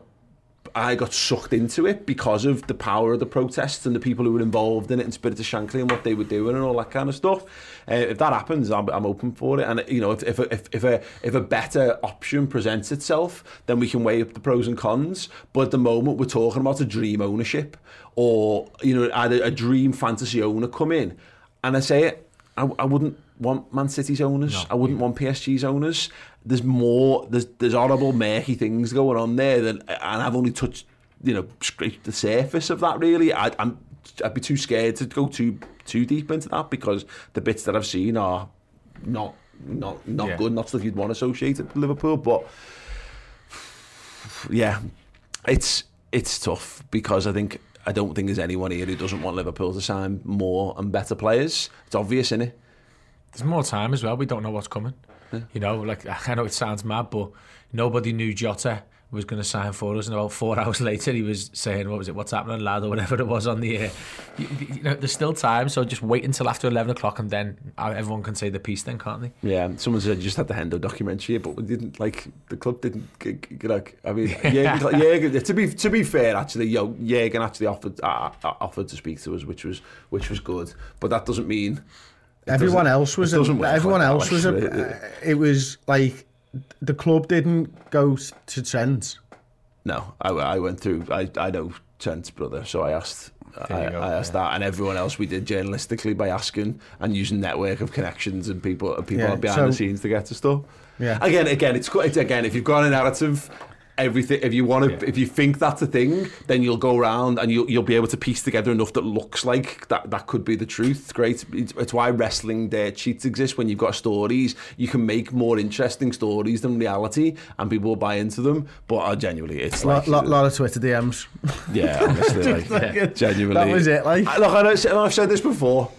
I got sucked into it because of the power of the protests and the people who were involved in it and Spirit of Shankly and what they were doing and all that kind of stuff. Uh, if that happens, I'm, I'm open for it. And you know, if if a, if, if a if a better option presents itself, then we can weigh up the pros and cons. But at the moment, we're talking about a dream ownership or you know, either a, a dream fantasy owner come in, and I say it, I, I wouldn't want Man City's owners. No. I wouldn't want PSG's owners. There's more. There's there's horrible, murky things going on there, than, and I've only touched, you know, scraped the surface of that. Really, I, I'm I'd be too scared to go too too deep into that because the bits that I've seen are not not not Yeah. good, not stuff you'd want associated with Liverpool. But yeah, it's it's tough because I think I don't think there's anyone here who doesn't want Liverpool to sign more and better players. It's obvious, isn't it? There's more time as well. We don't know what's coming. You know, like I know it sounds mad, but nobody knew Jota was going to sign for us, and about four hours later, he was saying, "What was it? What's happening, lad?" or whatever it was on the air. You, you know, there's still time, so just wait until after eleven o'clock, and then uh, everyone can say the piece. Then can't they? Yeah, someone said you just had the Hendo documentary, but we didn't like the club didn't like. I mean, Jürgen, to be to be fair, actually, yo, Jürgen actually offered uh, uh, offered to speak to us, which was which was good. But that doesn't mean Everyone else was. it A, everyone like that, else was. actually. A, it was like the club didn't go to Trent. No, I, I went through. I, I know Trent's brother, so I asked. I, go, I asked that, and everyone else we did journalistically by asking and using network of connections and people people Yeah, behind so- the scenes to get to stuff. Yeah. Again, again, it's, it's again if you've got a narrative. Everything. If you want to, Yeah. if you think that's a thing, then you'll go around and you'll you'll be able to piece together enough that looks like that that could be the truth. Great. It's, it's why wrestling dirt sheets exist. When you've got stories, you can make more interesting stories than reality, and people will buy into them. But uh, genuinely, it's Lot, like lot, lot of Twitter DMs. yeah, honestly, like, like, genuinely. that was it, like. I, look, I know, I've said this before.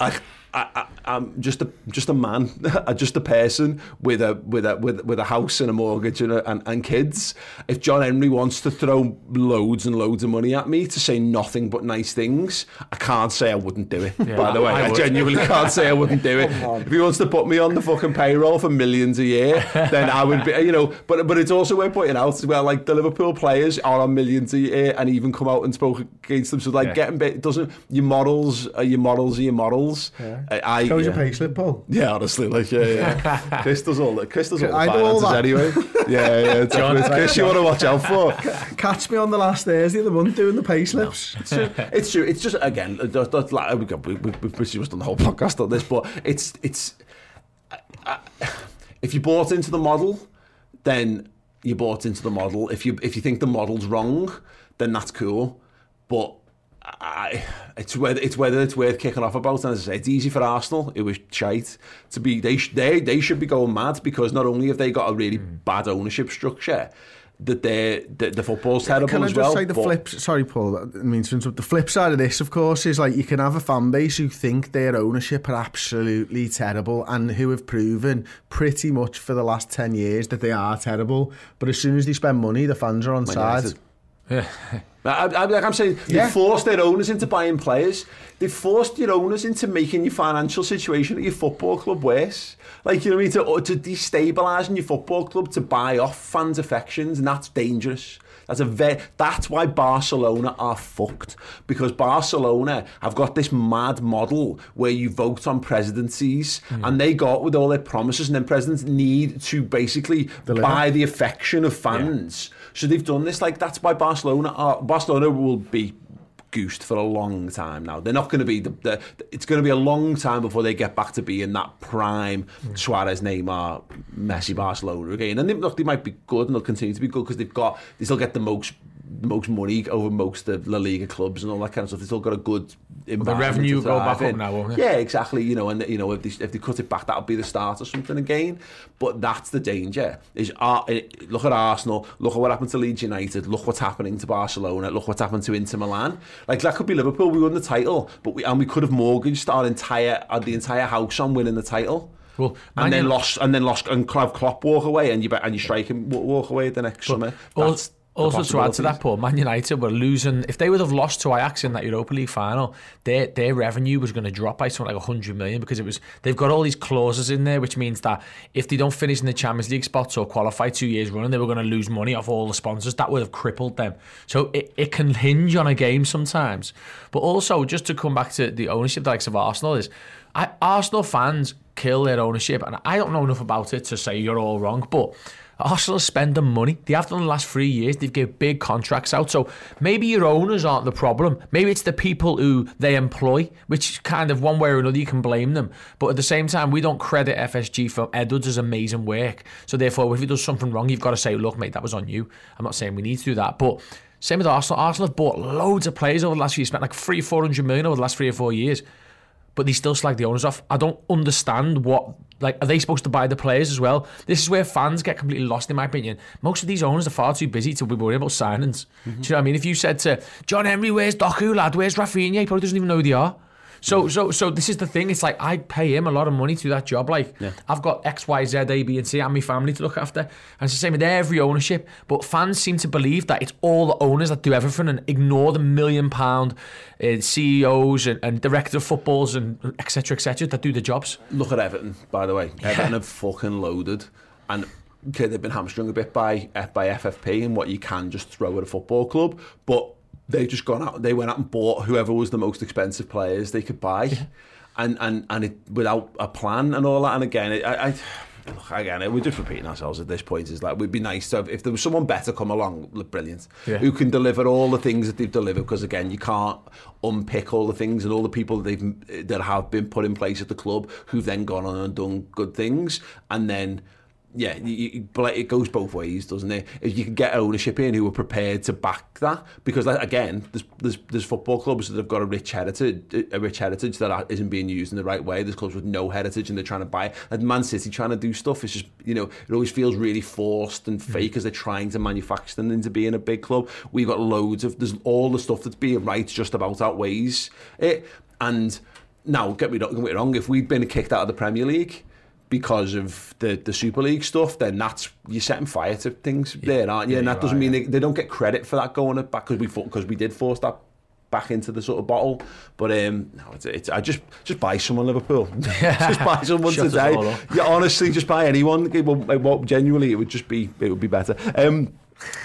I, I, I'm just a just a man, just a person with a with a with, with a house and a mortgage and, a, and and kids. If John Henry wants to throw loads and loads of money at me to say nothing but nice things, I can't say I wouldn't do it. by the way, I I, genuinely can't say I wouldn't do it. if he wants to put me on the fucking payroll for millions a year, then I would be. You know, but but it's also worth pointing out as well. Like the Liverpool players are on millions a year and even come out and spoke against them. So like Yeah. getting bit doesn't your models are your models are your models. Yeah. I, I Shows yeah. your payslip, Paul. Yeah, honestly, like yeah, yeah. Chris does all the Chris does all the I do all finances that. anyway. Yeah, yeah. John- Chris, Chris, you want to watch out for. Catch me on the last Thursday of the month doing the payslips. It's true. It's true. It's just again, that's, that's like we, we, we, we've pretty much done the whole podcast on this, but it's it's. I, I, if you bought into the model, then you bought into the model. If you if you think the model's wrong, then that's cool. But I, it's whether it's whether it's worth kicking off about. And as I say, it's easy for Arsenal. It was shite to be. They sh- they they should be going mad because not only have they got a really mm. bad ownership structure, that they the, the football's terrible Can I as just well. say the flip? Sorry, Paul. I mean, the flip side of this, of course, is like you can have a fan base who think their ownership are absolutely terrible and who have proven pretty much for the last ten years that they are terrible. But as soon as they spend money, the fans are on side. Yeah. I, I, like I'm saying, Yeah. they forced their owners into buying players. They forced your owners into making your financial situation at your football club worse. Like, you know what I mean? To, to destabilising your football club to buy off fans' affections, and that's dangerous. That's a very, that's why Barcelona are fucked because Barcelona have got this mad model where you vote on presidencies hmm. and they got with all their promises and then presidents need to basically Deliver. buy the affection of fans. So they've done this. Like that's why Barcelona are, Barcelona will be goosed for a long time now. They're not going to be the, the it's going to be a long time before they get back to being that prime mm. Suarez, Neymar, Messi Barcelona again. And they, look, they might be good and they'll continue to be good because they've got they still get the most most money over most of La Liga clubs and all that kind of stuff. They still got a good environment revenue go back up now, won't it? Yeah, exactly. You know, and you know if they, if they cut it back, that'll be the start of something again. But that's the danger. Is eh, look at Arsenal. Look at what happened to Leeds United. Look what's happening to Barcelona. Look what's happened to Inter Milan. Like that could be Liverpool. We won the title, but we and we could have mortgaged our entire uh, the entire house on winning the title. Well, and then lost, and then lost, and have Klopp walk away, and you bet, and you strike him walk away the next summer. That's the Also, to add to that, Paul, Man United were losing. If they would have lost to Ajax in that Europa League final, their their revenue was going to drop by something like 100 million because it was they've got all these clauses in there, which means that if they don't finish in the Champions League spots or qualify two years running, they were going to lose money off all the sponsors. That would have crippled them. So it, it can hinge on a game sometimes. But also, just to come back to the ownership, the likes of Arsenal is, I, Arsenal fans kill their ownership, and I don't know enough about it to say you're all wrong, but. Arsenal spend the money. They have done the last three years. They've given big contracts out. So maybe your owners aren't the problem. Maybe it's the people who they employ, which kind of one way or another you can blame them. But at the same time, we don't credit FSG for Edwards' amazing work. So therefore, if he does something wrong, you've got to say, look, mate, that was on you. I'm not saying we need to do that. But same with Arsenal. Arsenal have bought loads of players over the last few years, spent like three, four hundred million over the last three or four years but they still slag the owners off. I don't understand what like are they supposed to buy the players as well? This is where fans get completely lost, in my opinion. Most of these owners are far too busy to be worrying about signings. Mm-hmm. Do you know what I mean? If you said to John Henry, "Where's Doku, lad? Where's Raphinha?" He probably doesn't even know who they are. So, so, so this is the thing. It's like I pay him a lot of money to do that job. Like I've got X, Y, Z, A, B, and C, and my family to look after. And it's the same with every ownership. But fans seem to believe that it's all the owners that do everything and ignore the million pound uh, CEOs and, and director of footballs and etc. etc. that do the jobs. Look at Everton, by the way. Everton have fucking loaded, and okay, they've been hamstrung a bit by eh, by FFP and what you can just throw at a football club, but they've just gone out. They went out and bought whoever was the most expensive players they could buy, yeah. and and and it, without a plan and all that. And again, it, I. I Look, again, we're just repeating ourselves at this point. Is like, we'd be nice to have, if there was someone better come along, brilliant, yeah. who can deliver all the things that they've delivered. Because again, you can't unpick all the things and all the people that they've that have been put in place at the club who've then gone on and done good things, and then Yeah, it goes both ways, doesn't it? If you can get ownership in who are prepared to back that, because again, there's, there's there's football clubs that have got a rich heritage, a rich heritage that isn't being used in the right way. There's clubs with no heritage and they're trying to buy. it. Like Man City trying to do stuff. It's just you know it always feels really forced and mm-hmm. fake as they're trying to manufacture them into being a big club. We've got loads of there's all the stuff that's being right just about outweighs it. And now get me don't get me wrong, if we'd been kicked out of the Premier League because of the, the Super League stuff, then that's you're setting fire to things yeah, there, aren't you? Yeah, and that doesn't are, mean yeah. they, they don't get credit for that going back because we because we did force that back into the sort of bottle. But um, no, it's, it's, I just just buy someone Liverpool. just buy someone today. Yeah, honestly, just buy anyone. It will, it will, genuinely, it would just be it would be better. Um,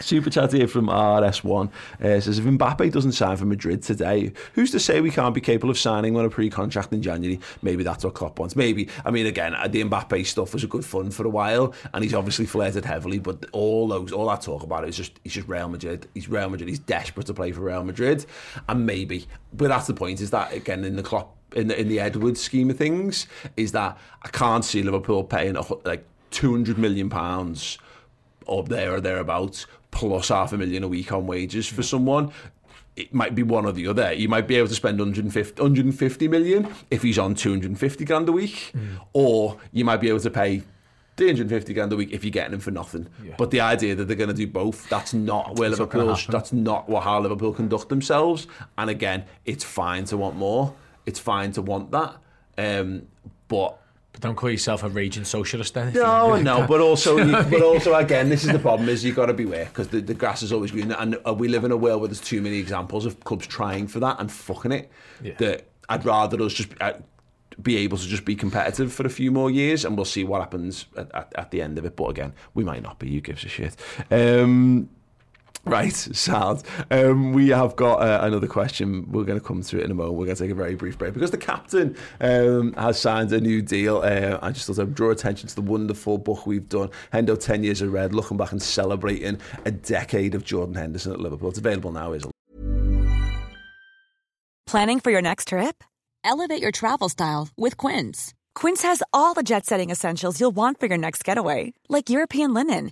Super chat here from RS1 uh, says if Mbappe doesn't sign for Madrid today, who's to say we can't be capable of signing on a pre-contract in January? Maybe that's what Klopp wants. Maybe. I mean, again, the Mbappe stuff was a good fun for a while, and he's obviously flirted heavily. But all those, all that talk about is just he's just Real Madrid. He's Real Madrid. He's desperate to play for Real Madrid, and maybe. But that's the point. Is that again in the Klopp in the in the Edwards scheme of things is that I can't see Liverpool paying like two hundred million pounds up there or thereabouts, plus half a million a week on wages for someone. It might be one or the other. You might be able to spend 150, 150 million if he's on 250 grand a week, or you might be able to pay 350 grand a week if you're getting him for nothing. But the idea that they're going to do both, that's not where not Liverpool, happen. that's not what how Liverpool conduct themselves. And again, it's fine to want more. It's fine to want that. Um, but But don't call yourself a raging socialist then. No, no, but also, you, but also, again, this is the problem: is you've got to beware because the, the grass is always green, and uh, we live in a world where there's too many examples of clubs trying for that and fucking it. Yeah. That I'd rather us just uh, be able to just be competitive for a few more years, and we'll see what happens at, at, at the end of it. But again, we might not be. Who gives a shit? Um, Right, sad. Um, we have got uh, another question. We're going to come to it in a moment. We're going to take a very brief break because the captain um, has signed a new deal. Uh, I just thought I'd draw attention to the wonderful book we've done, Hendo 10 Years of Red, looking back and celebrating a decade of Jordan Henderson at Liverpool. It's available now, is it? Planning for your next trip? Elevate your travel style with Quince. Quince has all the jet setting essentials you'll want for your next getaway, like European linen,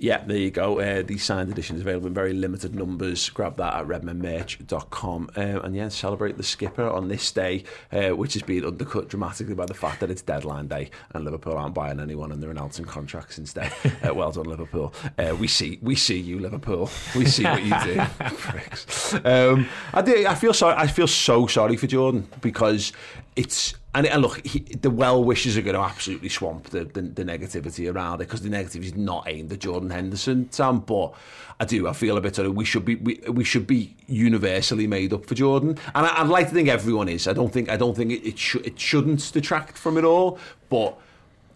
Yeah, there you go. Uh, the signed edition is available in very limited numbers. Grab that at redmenmerch.com. Um, and yeah, celebrate the skipper on this day, uh, which has been undercut dramatically by the fact that it's deadline day and Liverpool aren't buying anyone and they're announcing contracts instead. Uh, well done, Liverpool. Uh, we see we see you, Liverpool. We see what you do. Pricks. Um, I, do, I feel sorry. I feel so sorry for Jordan because it's and, and look, he, the well wishes are going to absolutely swamp the, the, the negativity around it because the negativity is not aimed at Jordan Henderson, Sam. But I do, I feel a bit of we should be we, we should be universally made up for Jordan, and I, I'd like to think everyone is. I don't think I don't think it it, sh- it shouldn't detract from it all, but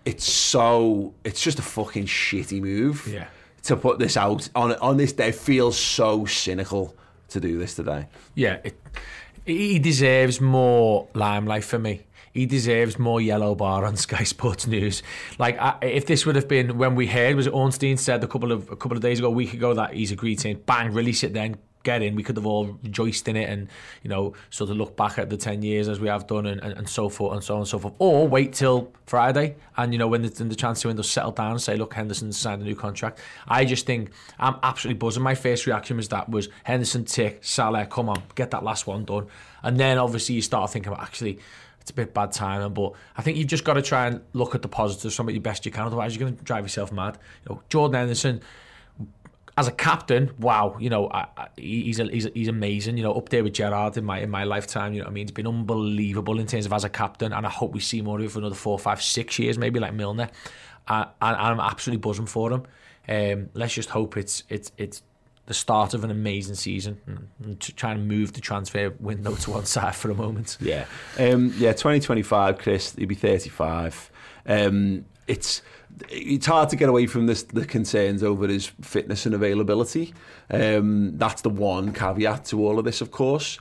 it's so it's just a fucking shitty move. Yeah. To put this out on on this day it feels so cynical to do this today. Yeah, it, he deserves more limelight for me. He deserves more yellow bar on Sky Sports News. Like, I, if this would have been when we heard, was it Ornstein said a couple of a couple of days ago, a week ago, that he's agreed to bang, release it then, get in. We could have all rejoiced in it and, you know, sort of look back at the 10 years as we have done and, and, and so forth and so on and so forth. Or wait till Friday and, you know, when the, when transfer window settle down and say, look, Henderson signed a new contract. I just think I'm absolutely buzzing. My first reaction was that was Henderson tick, Salah, come on, get that last one done. And then obviously you start thinking about actually, it's a bit bad timing, but I think you've just got to try and look at the positives from it the best you can. Otherwise, you're going to drive yourself mad. You know, Jordan Henderson, as a captain, wow, you know, I, I, he's, a, he's a, he's amazing. You know, up there with Gerrard in my in my lifetime. You know, what I mean, it's been unbelievable in terms of as a captain, and I hope we see more of it for another four, five, six years, maybe like Milner. And, and I'm absolutely buzzing for him. Um, let's just hope it's it's it's the start of an amazing season and, and to move the transfer window to one side for a moment. Yeah, um, yeah. Twenty twenty five, Chris. He'll be thirty five. Um, it's it's hard to get away from this the concerns over his fitness and availability. Um, that's the one caveat to all of this, of course.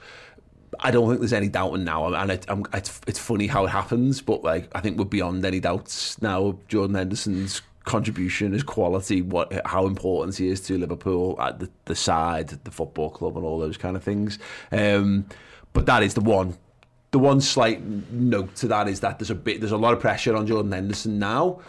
I don't think there's any doubt now, and it, I'm, it's it's funny how it happens, but like I think we're beyond any doubts now. Jordan Henderson's contribution, his quality, what how important he is to Liverpool at the, the side, the football club, and all those kind of things. Um, but that is the one. The one slight note to that is that there's a bit, there's a lot of pressure on Jordan Henderson now.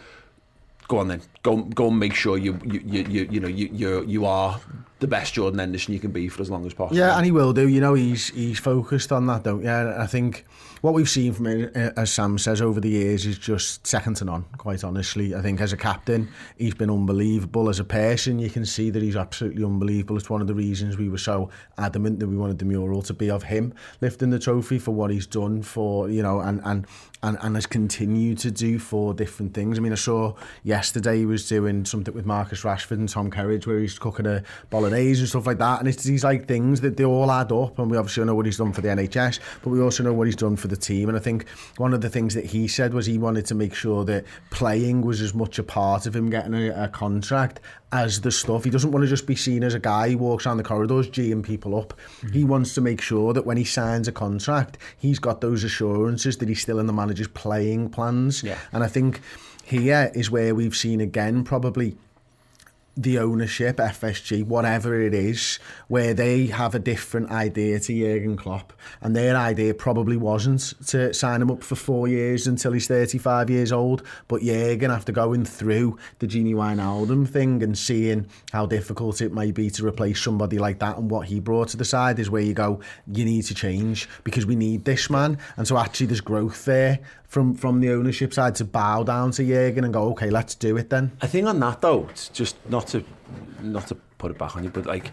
Go on then, go go and make sure you you you you, you know you you you are the best Jordan Henderson you can be for as long as possible. Yeah, and he will do. You know, he's he's focused on that, don't you? I think what we've seen from him, uh, as Sam says, over the years is just second to none, quite honestly. I think as a captain, he's been unbelievable. As a person, you can see that he's absolutely unbelievable. It's one of the reasons we were so adamant that we wanted the mural to be of him lifting the trophy for what he's done for, you know, and, and, and, and has continued to do for different things. I mean, I saw yesterday he was doing something with Marcus Rashford and Tom Kerridge where he's cooking a bolognese and stuff like that. And it's these like things that they all add up. And we obviously know what he's done for the NHS, but we also know what he's done for the team. And I think one of the things that he said was he wanted to make sure that playing was as much a part of him getting a, a contract as the stuff. He doesn't want to just be seen as a guy who walks down the corridors geeing people up. Mm-hmm. He wants to make sure that when he signs a contract, he's got those assurances that he's still in the manager's playing plans. Yeah. And I think here is where we've seen again probably the ownership, FSG, whatever it is, where they have a different idea to Jurgen Klopp, and their idea probably wasn't to sign him up for four years until he's 35 years old. But Jurgen, after going through the Gini Wijnaldum thing and seeing how difficult it may be to replace somebody like that, and what he brought to the side is where you go, you need to change because we need this man. And so actually, there's growth there from from the ownership side to bow down to Jurgen and go, okay, let's do it then. I think on that though, it's just not to not to put it back on you, but like.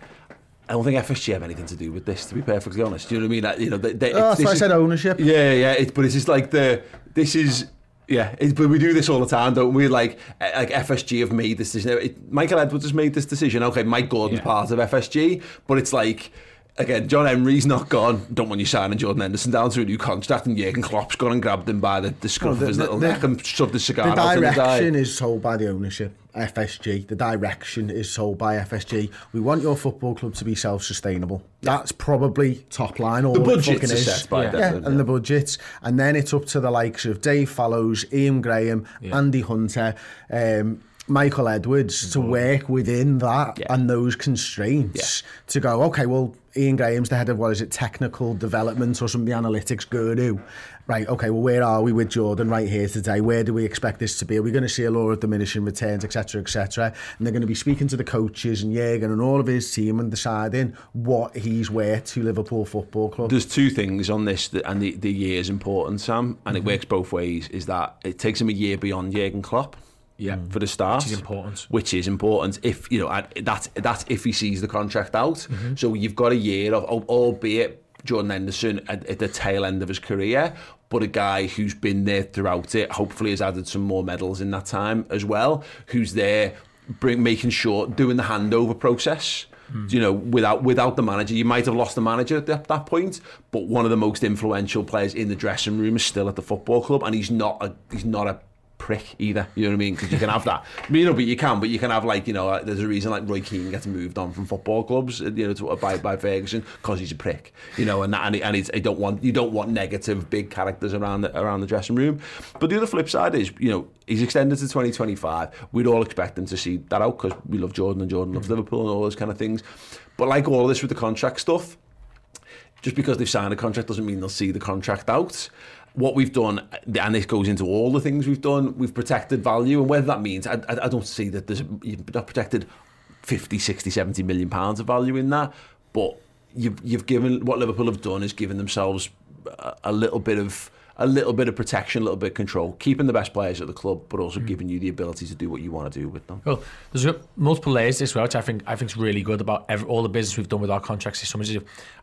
I don't think FSG have anything to do with this, to be perfectly honest. Do you know what I mean? Like, you know, they, they, Oh, that's why I said ownership. Yeah, yeah. It, but it's just like the this is yeah. It, but we do this all the time, don't we? Like eh, like FSG have made this decision. It, Michael Edwards has made this decision. Okay, Mike Gordon's Yeah. part of FSG, but it's like. Again, John Henry's not gone. Don't want you signing Jordan Henderson down to a new contract, and Jurgen Klopp's gone and grabbed him by the, the scruff No, the- of his the- little the- neck and shoved the cigar The out in his eye. direction is sold by the ownership, FSG. The direction is sold by FSG. We want your football club to be self-sustainable. That's probably top line. All The it budgets fucking are is. set by yeah, them, and yeah. the budgets, and then it's up to the likes of Dave Fallows, Ian Graham, Andy Hunter. Um, Michael Edwards to work within that Yeah. and those constraints to go, okay, well, Ian Graham's the head of what is it, technical development or something, the analytics guru. Right, okay, well, where are we with Jordan right here today? Where do we expect this to be? Are we going to see a law of diminishing returns, etc., etc.? And they're going to be speaking to the coaches and Jurgen and all of his team and deciding what he's worth to Liverpool Football Club. There's two things on this, that, and the, the year is important, Sam, and it mm-hmm. works both ways. Is that it takes him a year beyond Jurgen Klopp, Yeah. for the start, Which is important. Which is important if you know that's that's if he sees the contract out. Mm-hmm. So you've got a year of, albeit Jordan Henderson at, at the tail end of his career, but a guy who's been there throughout it. Hopefully, has added some more medals in that time as well. Who's there, bring making sure doing the handover process. You know, without without the manager, you might have lost the manager at that, that point. But one of the most influential players in the dressing room is still at the football club, and he's not a he's not a prick either. You know what I mean? Because you can have that. You know, but you can, but you can have like you know, like, there's a reason like Roy Keane gets moved on from football clubs, uh, you know, to, uh, by by Ferguson because he's a prick. You know, and that, and, he, and he's, I don't want you don't want negative big characters around the, around the dressing room. But the other flip side is, you know, he's extended to 2025. We'd all expect him to see that out because we love Jordan and Jordan loves mm. Liverpool and all those kind of things. But like all this with the contract stuff, just because they've signed a contract doesn't mean they'll see the contract out. What we've done, and this goes into all the things we've done, we've protected value, and whether that means, I, I, don't see that there's you've not protected 50, 60, 70 million pounds of value in that, but you've you've given what Liverpool have done is given themselves a, a little bit of a little bit of protection, a little bit of control, keeping the best players at the club, but also hmm. giving you the ability to do what you want to do with them. Well, there's multiple layers this, which I think I think is really good about every, all the business we've done with our contracts this summer.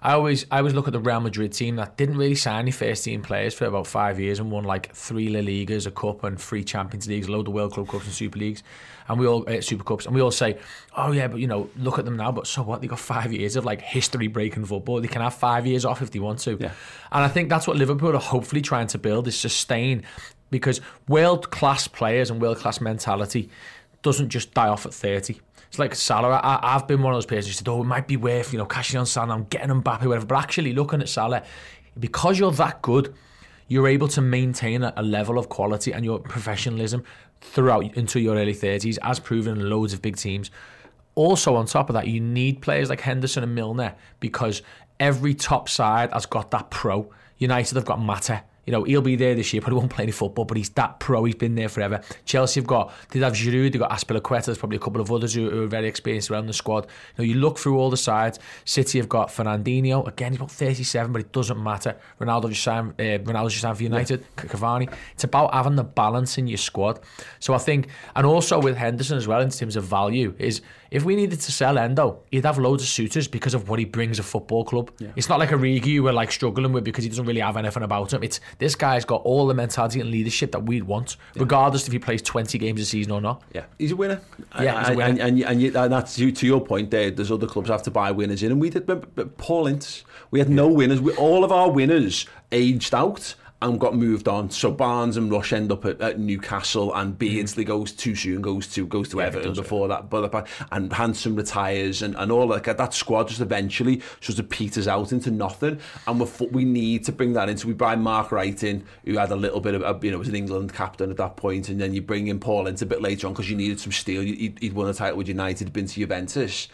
I always I always look at the Real Madrid team that didn't really sign any first team players for about five years and won like three La Ligas, a cup, and three Champions Leagues, a load of World Club Cups and Super Leagues, and we all uh, Super Cups, and we all say, oh yeah, but you know, look at them now. But so what? They got five years of like history breaking football. They can have five years off if they want to. Yeah. And I think that's what Liverpool are hopefully trying to build is sustain because world class players and world class mentality doesn't just die off at 30. It's like Salah. I, I've been one of those players who said, oh, it might be worth, you know, cashing on Salah, I'm getting Mbappe, whatever. But actually looking at Salah, because you're that good, you're able to maintain a, a level of quality and your professionalism throughout into your early 30s, as proven in loads of big teams. Also, on top of that, you need players like Henderson and Milner because every top side has got that pro. United have got Mata. You know, he'll be there this year, probably won't play any football, but he's that pro, he's been there forever. Chelsea have got, they have Giroud, they've got Azpilicueta, there's probably a couple of others who, who, are very experienced around the squad. You know, you look through all the sides, City have got Fernandinho, again, he's about 37, but it doesn't matter. Ronaldo just signed, uh, Ronaldo just signed for United, yeah. Cavani. It's about having the balance in your squad. So I think, and also with Henderson as well, in terms of value, is if we needed to sell Endo, he'd have loads of suitors because of what he brings a football club. Yeah. It's not like Origi we're like struggling with because he doesn't really have anything about him. It's this guy's got all the mentality and leadership that we'd want, yeah. regardless if he plays 20 games a season or not. Yeah, he's a winner. Yeah, he's a winner. And, and, and, and, and that's to, to your point there, there's other clubs have to buy winners in, and we did, But Paul Ince, we had no winners. We, all of our winners aged out and got moved on. So Barnes and Rush end up at, at Newcastle, and Beardsley mm. goes too soon, goes to goes to yeah, Everton does, before yeah. that. But and Hansen retires, and, and all that. That squad just eventually sort of peters out into nothing. And we we need to bring that in. So we buy Mark Wright in, who had a little bit of you know was an England captain at that point, and then you bring in Paul Ince a bit later on because you needed some steel. He'd, he'd won a title with United, been to Juventus.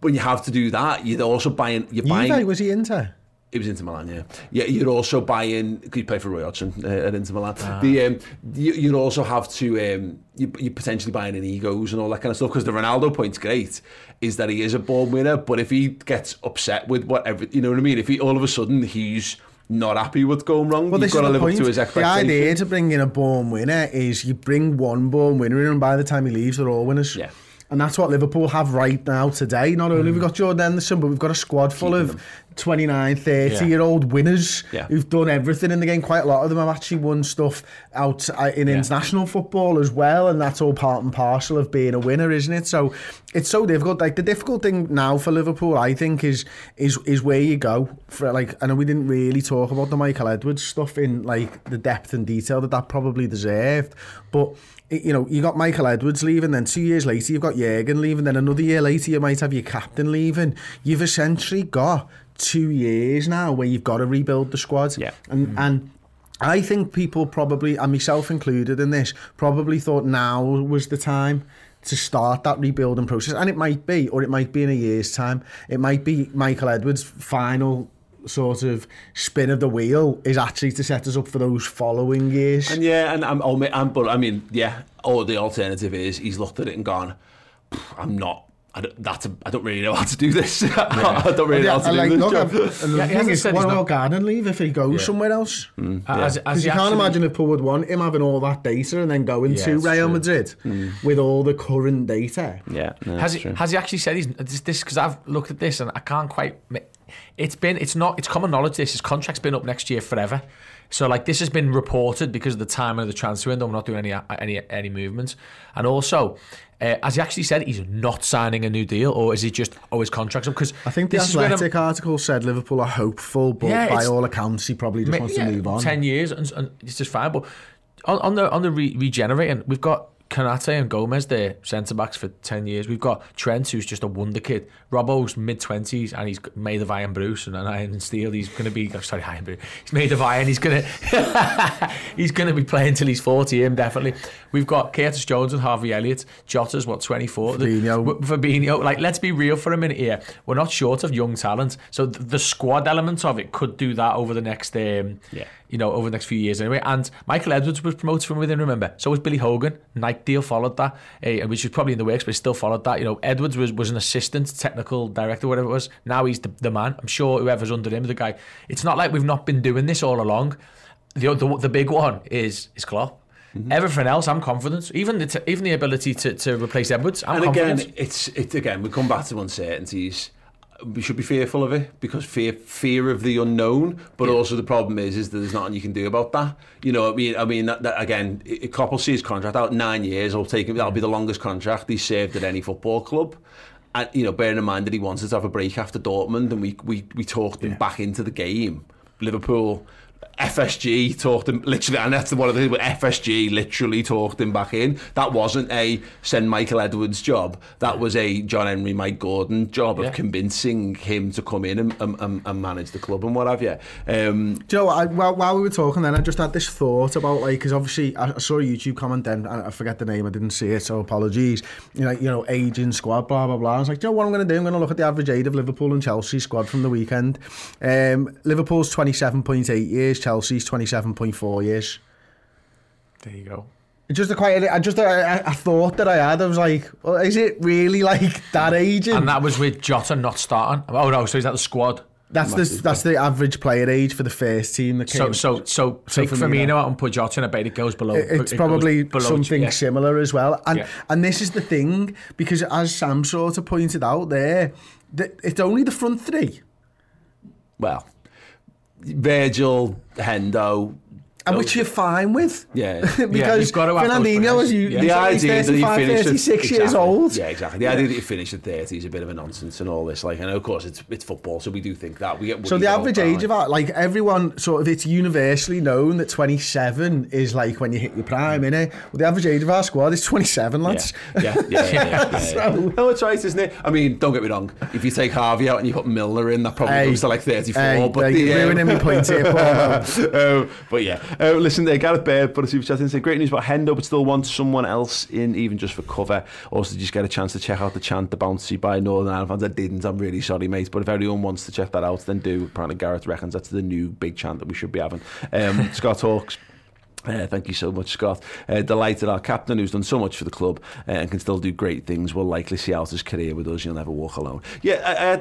When you have to do that, you're also buying. You're buying. Juve, was he Inter? He was Inter Milan, yeah. Yeah, you're also buying. Could you play for Roy Hodgson uh, at Inter Milan? Ah. The um, you, you also have to um, you, you're potentially buying in egos and all that kind of stuff because the Ronaldo point's great is that he is a born winner, but if he gets upset with whatever, you know what I mean? If he all of a sudden he's not happy with going wrong. Well, You've got to live point. up to his expectations. The idea to bring in a born winner is you bring one born winner in and by the time he leaves, they're all winners. Yeah. And that's what Liverpool have right now today. Not only mm. we've got Jordan Henderson, but we've got a squad full of them. 29, 30 yeah. year old winners yeah. who've done everything in the game. Quite a lot of them have actually won stuff out uh, in yeah. international football as well. And that's all part and parcel of being a winner, isn't it? So it's so difficult. Like the difficult thing now for Liverpool, I think, is is is where you go for like. I know we didn't really talk about the Michael Edwards stuff in like the depth and detail that that probably deserved, but you know, you got Michael Edwards leaving, then two years later you've got Jurgen leaving, then another year later you might have your captain leaving. You've essentially got two years now where you've got to rebuild the squad. Yeah. And mm. and I think people probably, and myself included in this, probably thought now was the time to start that rebuilding process. And it might be, or it might be in a year's time. It might be Michael Edwards' final sort of spin of the wheel is actually to set us up for those following years. And yeah, and I'm, I'm but I mean, yeah, or the alternative is he's looked at it and gone, I'm not I don't, that's a, I don't really know how to do this. Yeah. I don't really yeah, know how to like, do this look, job. And the yeah, thing is, what about Garden leave if he goes yeah. somewhere else? Mm, yeah. As, as you can't imagine if Paul would want him having all that data and then going to Real true. Madrid mm. with all the current data. Yeah, no, has he true. has he actually said he's this because I've looked at this and I can't quite. It's been it's not it's common knowledge. This his contract's been up next year forever. So like this has been reported because of the time of the transfer window. We're not doing any any any movements, and also. Uh, has he actually said he's not signing a new deal, or is he just oh his contract's up? Because I think the Athletic article said Liverpool are hopeful, but yeah, by all accounts he probably just wants yeah, to move on. Ten years and, and it's just fine. But on, on the on the re- regenerating, we've got Konate and Gomez, they're centre backs for 10 years. We've got Trent, who's just a wonder kid. Robbo's mid 20s and he's made of iron Bruce and an iron steel. He's going to be, oh, sorry, iron Bruce. He's made of iron. He's going to he's going to be playing till he's 40, him definitely. We've got Curtis Jones and Harvey Elliott. Jota's, what, 24? Fabinho. Fabinho. Like, let's be real for a minute here. We're not short of young talent. So the squad element of it could do that over the next. Um, yeah you know, over the next few years anyway. And Michael Edwards was promoted from within, remember. So was Billy Hogan. Nike deal followed that, uh, which was probably in the works, but still followed that. You know, Edwards was, was an assistant technical director, whatever it was. Now he's the, the man. I'm sure whoever's under him, the guy. It's not like we've not been doing this all along. The, the, the big one is, is Klopp. Mm-hmm. Everything else, I'm confident. Even the t- even the ability to, to replace Edwards, I'm and confident. again, it's it again. We come back to uncertainties we should be fearful of it because fear fear of the unknown. But yeah. also the problem is is that there's nothing you can do about that. You know, I mean, I mean that, that again, Klopp will see his contract out nine years. I'll take him. That'll be the longest contract he's served at any football club. And you know, bearing in mind that he wanted to have a break after Dortmund, and we we we talked him back into the game. Liverpool FSG talked him literally, and that's one of the things. But FSG literally talked him back in. That wasn't a send Michael Edwards job. That was a John Henry, Mike Gordon job of convincing him to come in and, and, and, manage the club and what have you. Um, Do you know, I, while, while we were talking, then I just had this thought about like because obviously I, saw a YouTube comment then, I forget the name, I didn't see it, so apologies. You know, you know, aging squad, blah blah blah. I was like, Do you know what I'm going to do? I'm going to look at the average age of Liverpool and Chelsea squad from the weekend. Um, Liverpool's 27.8 years years. Chelsea's 27.4 years. There you go. Just a quite, I just a, a thought that I had. I was like, well, is it really like that aging? And that was with Jota not starting. Oh no, so is that the squad? That's the that's the average player age for the first team that So came. so so take Firmino. Firmino out and put Jota in. I bet it goes below. It's it probably below- something yeah. similar as well. And Yeah. and this is the thing because as Sam sort of pointed out there, that it's only the front three, Well, Virgil, Hendo. And which you're fine with. Yeah. because you've got to have Fernandinho, as you, Yeah. the idea that you finish at 36 years old. Yeah, exactly. The idea that you finish at 30 is a bit of a nonsense and all this. Like, and of course, it's it's football, so we do think that. We get So the average age like- of that, like everyone, sort of, it's universally known that 27 is like when you hit your prime, innit? Well, the average age of our squad is 27, lads. Yeah, yeah, yeah. yeah, yeah, yeah. So- No, it's right, isn't it? I mean, don't get me wrong. If you take Harvey out and you put Milner in, that probably Hey, goes to like 34. hey, but the, you're ruining me point here, Paul. um, but yeah, uh, listen, there, Gareth Baird put a super chat in saying, great news about Hendo, but still wants someone else in, even just for cover. Also, just get a chance to check out the chant, the bouncy by Northern Ireland fans? I didn't. I'm really sorry, mate. But if everyone wants to check that out, then do. Apparently, Gareth reckons that's the new big chant that we should be having. Um, Scott Hawks. Uh, thank you so much, Scott. Uh, delighted our captain, who's done so much for the club uh, and can still do great things, will likely see out his career with us. You'll never walk alone. Yeah, I, I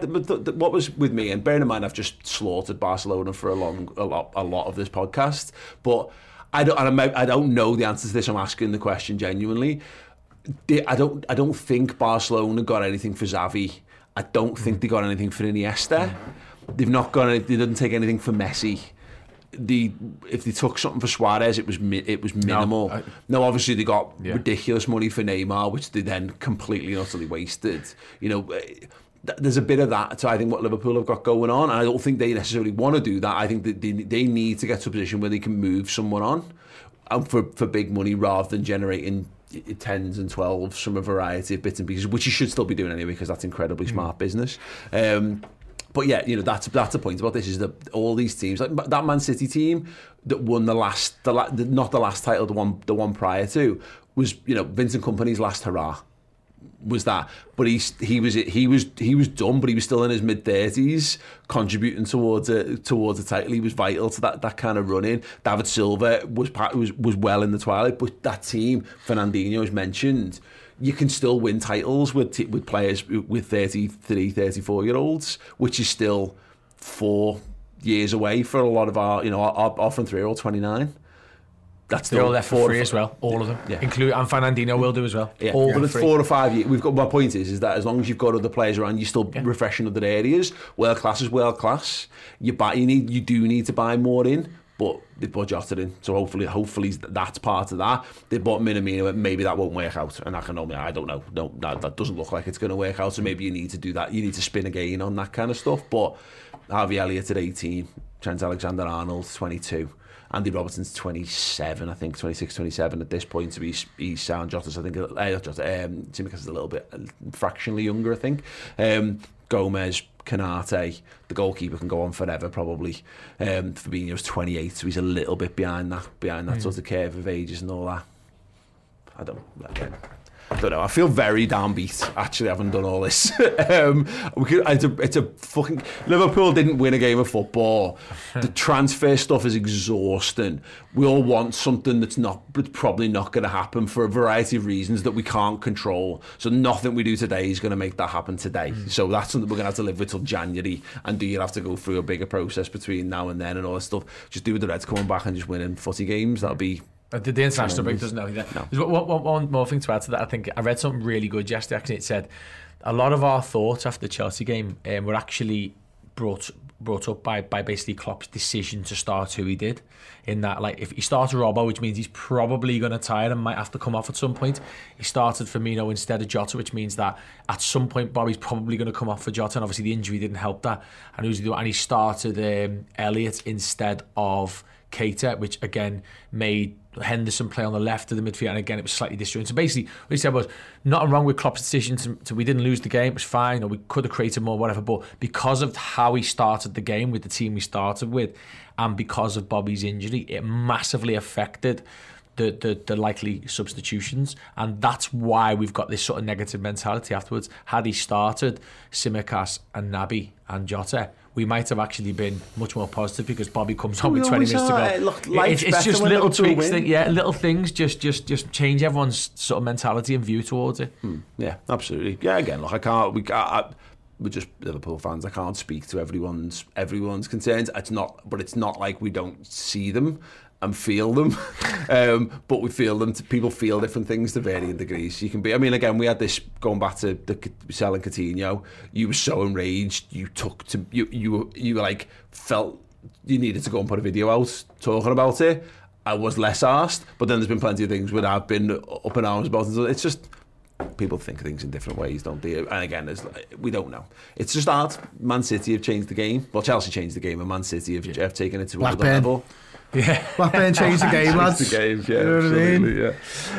what was with me, and bearing in mind, I've just slaughtered Barcelona for a long, a lot, a lot of this podcast, but I don't, and I'm, I don't know the answer to this. I'm asking the question genuinely. I don't, I don't think Barcelona got anything for Xavi. I don't think they got anything for Iniesta. They've not got. Any, they didn't take anything for Messi the if they took something for Suarez, it was it was minimal. I- No, obviously they got Yeah. ridiculous money for Neymar, which they then completely and utterly wasted. You know, eh, th- there's a bit of that to I think what Liverpool have got going on, and I don't think they necessarily want to do that. I think that they, they need to get to a position where they can move someone on, and for for big money rather than generating tens and twelves from a variety of bits and pieces, which you should still be doing anyway because that's incredibly smart business. Um, but yeah, you know that's that's the point about this is that all these teams, like that Man City team that won the last, the, la- the not the last title, the one the one prior to, was you know Vincent Kompany's last hurrah was that. But he's he was he was he was done, but he was still in his mid thirties, contributing towards a towards a title. He was vital to that that kind of running. David Silva was was was well in the twilight, but that team, Fernandinho as mentioned. You can still win titles with t- with players with 33, 34 year olds, which is still four years away for a lot of our, you know, our, our, our front three all 29. That's They're all left for four- free as well, all of them, Yeah. include and Fernandinho will do as well. Yeah, all but it's four or five years. We've got my point is is that as long as you've got other players around, you're still Yeah. refreshing other areas. World class is world class. You buy, you need, you do need to buy more in, but they've bought Jota in, so hopefully, hopefully that's part of that. They bought Minamino, maybe that won't work out, and I can only, I don't know, no, that, that doesn't look like it's going to work out. So maybe you need to do that. You need to spin again on that kind of stuff. But Harvey Elliott at 18, Trent Alexander-Arnold 22. Andy Robertson's 27, I think, 26, 27 at this point. So he's, he's sound Jota's, I think, uh, not Jota, um, is a little bit, uh, fractionally younger, I think. Um, Gomez, Canate, the goalkeeper can go on forever probably. Um, Fabinho's 28, so he's a little bit behind that, behind that hmm. sort of curve of ages and all that. I don't, again, I don't know. I feel very downbeat actually having done all this. um, we could, it's, a, it's a fucking Liverpool didn't win a game of football. the transfer stuff is exhausting. We all want something that's not, that's probably not going to happen for a variety of reasons that we can't control. So nothing we do today is going to make that happen today. So that's something we're going to have to live with till January. And do you have to go through a bigger process between now and then and all this stuff? Just do with the Reds coming back and just winning footy games. That'll be The, the international break doesn't know that. There's one, one, one more thing to add to that. I think I read something really good yesterday. Actually, it said a lot of our thoughts after the Chelsea game um, were actually brought brought up by by basically Klopp's decision to start who he did. In that, like, if he started Robbo, which means he's probably going to tire and might have to come off at some point. He started Firmino instead of Jota, which means that at some point Bobby's probably going to come off for Jota, and obviously the injury didn't help that. And who's he? And he started um, Elliott instead of Keita, which again made Henderson play on the left of the midfield, and again it was slightly disjointed. So basically, what he said was nothing wrong with Klopp's decision to we didn't lose the game, it was fine, or we could have created more, whatever. But because of how he started the game with the team we started with, and because of Bobby's injury, it massively affected the, the the likely substitutions, and that's why we've got this sort of negative mentality afterwards. Had he started Tsimikas and Naby and Jota, we might have actually been much more positive because Bobby comes on We with 20 always minutes to go. It- it's, it's just little tweaks, yeah, little things just just just change everyone's sort of mentality and view towards it. Hmm, yeah, absolutely. Yeah, again, look, I can't. We, I, I, we're just Liverpool fans. I can't speak to everyone's everyone's concerns. It's not, but it's not like we don't see them and feel them. um, but we feel them. To, people feel different things to varying degrees. You can be. I mean, again, we had this going back to the selling Coutinho. You were so enraged. You took to you. You were you were like felt you needed to go and put a video out talking about it. I was less asked, but then there's been plenty of things where I've been up in arms about. It. It's just people think things in different ways, don't they? And again, it's, we don't know. It's just hard. Man City have changed the game. Well, Chelsea changed the game, and Man City have, yeah. have taken it to Black another pen. level. Yeah. Blackburn changed the game, lads. The game, yeah, You know what I mean? yeah.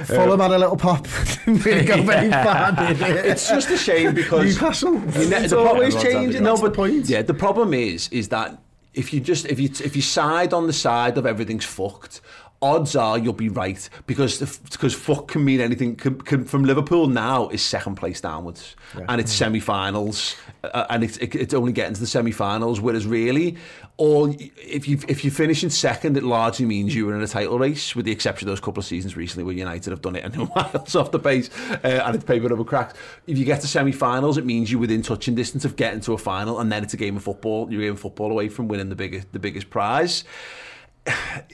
Fulham had a little pop. Didn't really go very far, did it? It's just a shame because Newcastle. You ne- It's the problem- always changing. That's the point. Yeah, the problem is is that if you just if you if you side on the side of everything's fucked, odds are you'll be right because because fuck can mean anything. Can, can, from Liverpool now is second place downwards, and it's semi-finals, uh, and it's it, it's only getting to the semi-finals. Whereas really, all if you if you finish in second, it largely means you were in a title race, with the exception of those couple of seasons recently where United have done it and miles off the pace, uh, and it's paper over cracks. If you get to semi-finals, it means you're within touching distance of getting to a final, and then it's a game of football. You're a game of football away from winning the biggest the biggest prize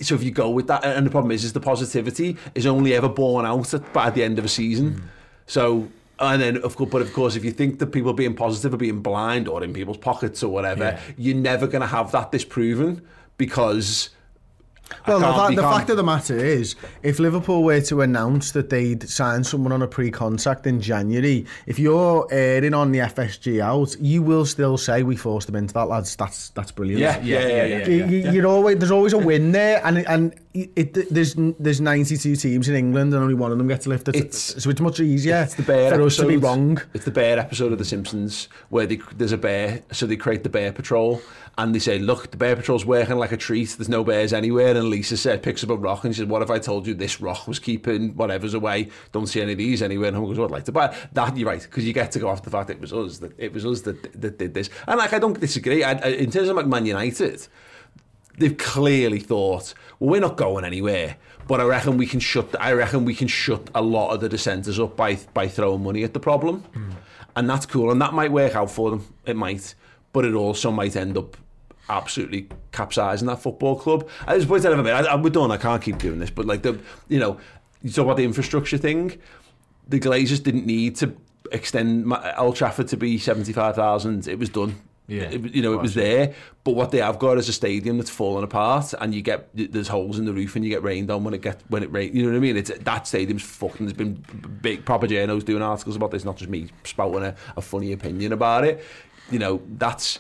so if you go with that, and the problem is, is the positivity is only ever born out at, by the end of a season. Hmm. So, and then of course, but of course, if you think that people being positive are being blind or in people's pockets or whatever, Yeah. you're never going to have that disproven because. Well, no, the can't. fact of the matter is, if Liverpool were to announce that they'd signed someone on a pre-contract in January, if you're airing on the FSG out, you will still say we forced them into that, lads. That's that's brilliant. Yeah, yeah, yeah. yeah, yeah, you, yeah. You're always there's always a win there, and and it, it there's there's 92 teams in England, and only one of them gets lifted. It's, so it's much easier it's the bear for episode, us to be wrong. It's the bear episode of The Simpsons where they, there's a bear, so they create the bear patrol. And they say, "Look, the bear patrol's working like a treat. There's no bears anywhere." And Lisa said, picks up a rock and she says, "What if I told you this rock was keeping whatever's away? Don't see any of these anywhere." And everyone goes, "What like to buy it. that?" You're right because you get to go off the fact it was us that it was us that, that did this. And like, I don't disagree. I, I, in terms of like Man United they've clearly thought, well, we're not going anywhere. But I reckon we can shut. I reckon we can shut a lot of the dissenters up by by throwing money at the problem, hmm. and that's cool. And that might work out for them. It might, but it also might end up absolutely capsizing that football club. At this point, I've ever been. I, I, we're done. I can't keep doing this. But like the, you know, you talk about the infrastructure thing. The Glazers didn't need to extend Old Trafford to be seventy five thousand. It was done. Yeah. It- you know, it was there. But what they have got is a stadium that's fallen apart, and you get there's holes in the roof, and you get rained on when it get when it rains. You know what I mean? It's that stadium's fucking. There's been big proper journos doing articles about this, not just me spouting a, a funny opinion about it. You know, that's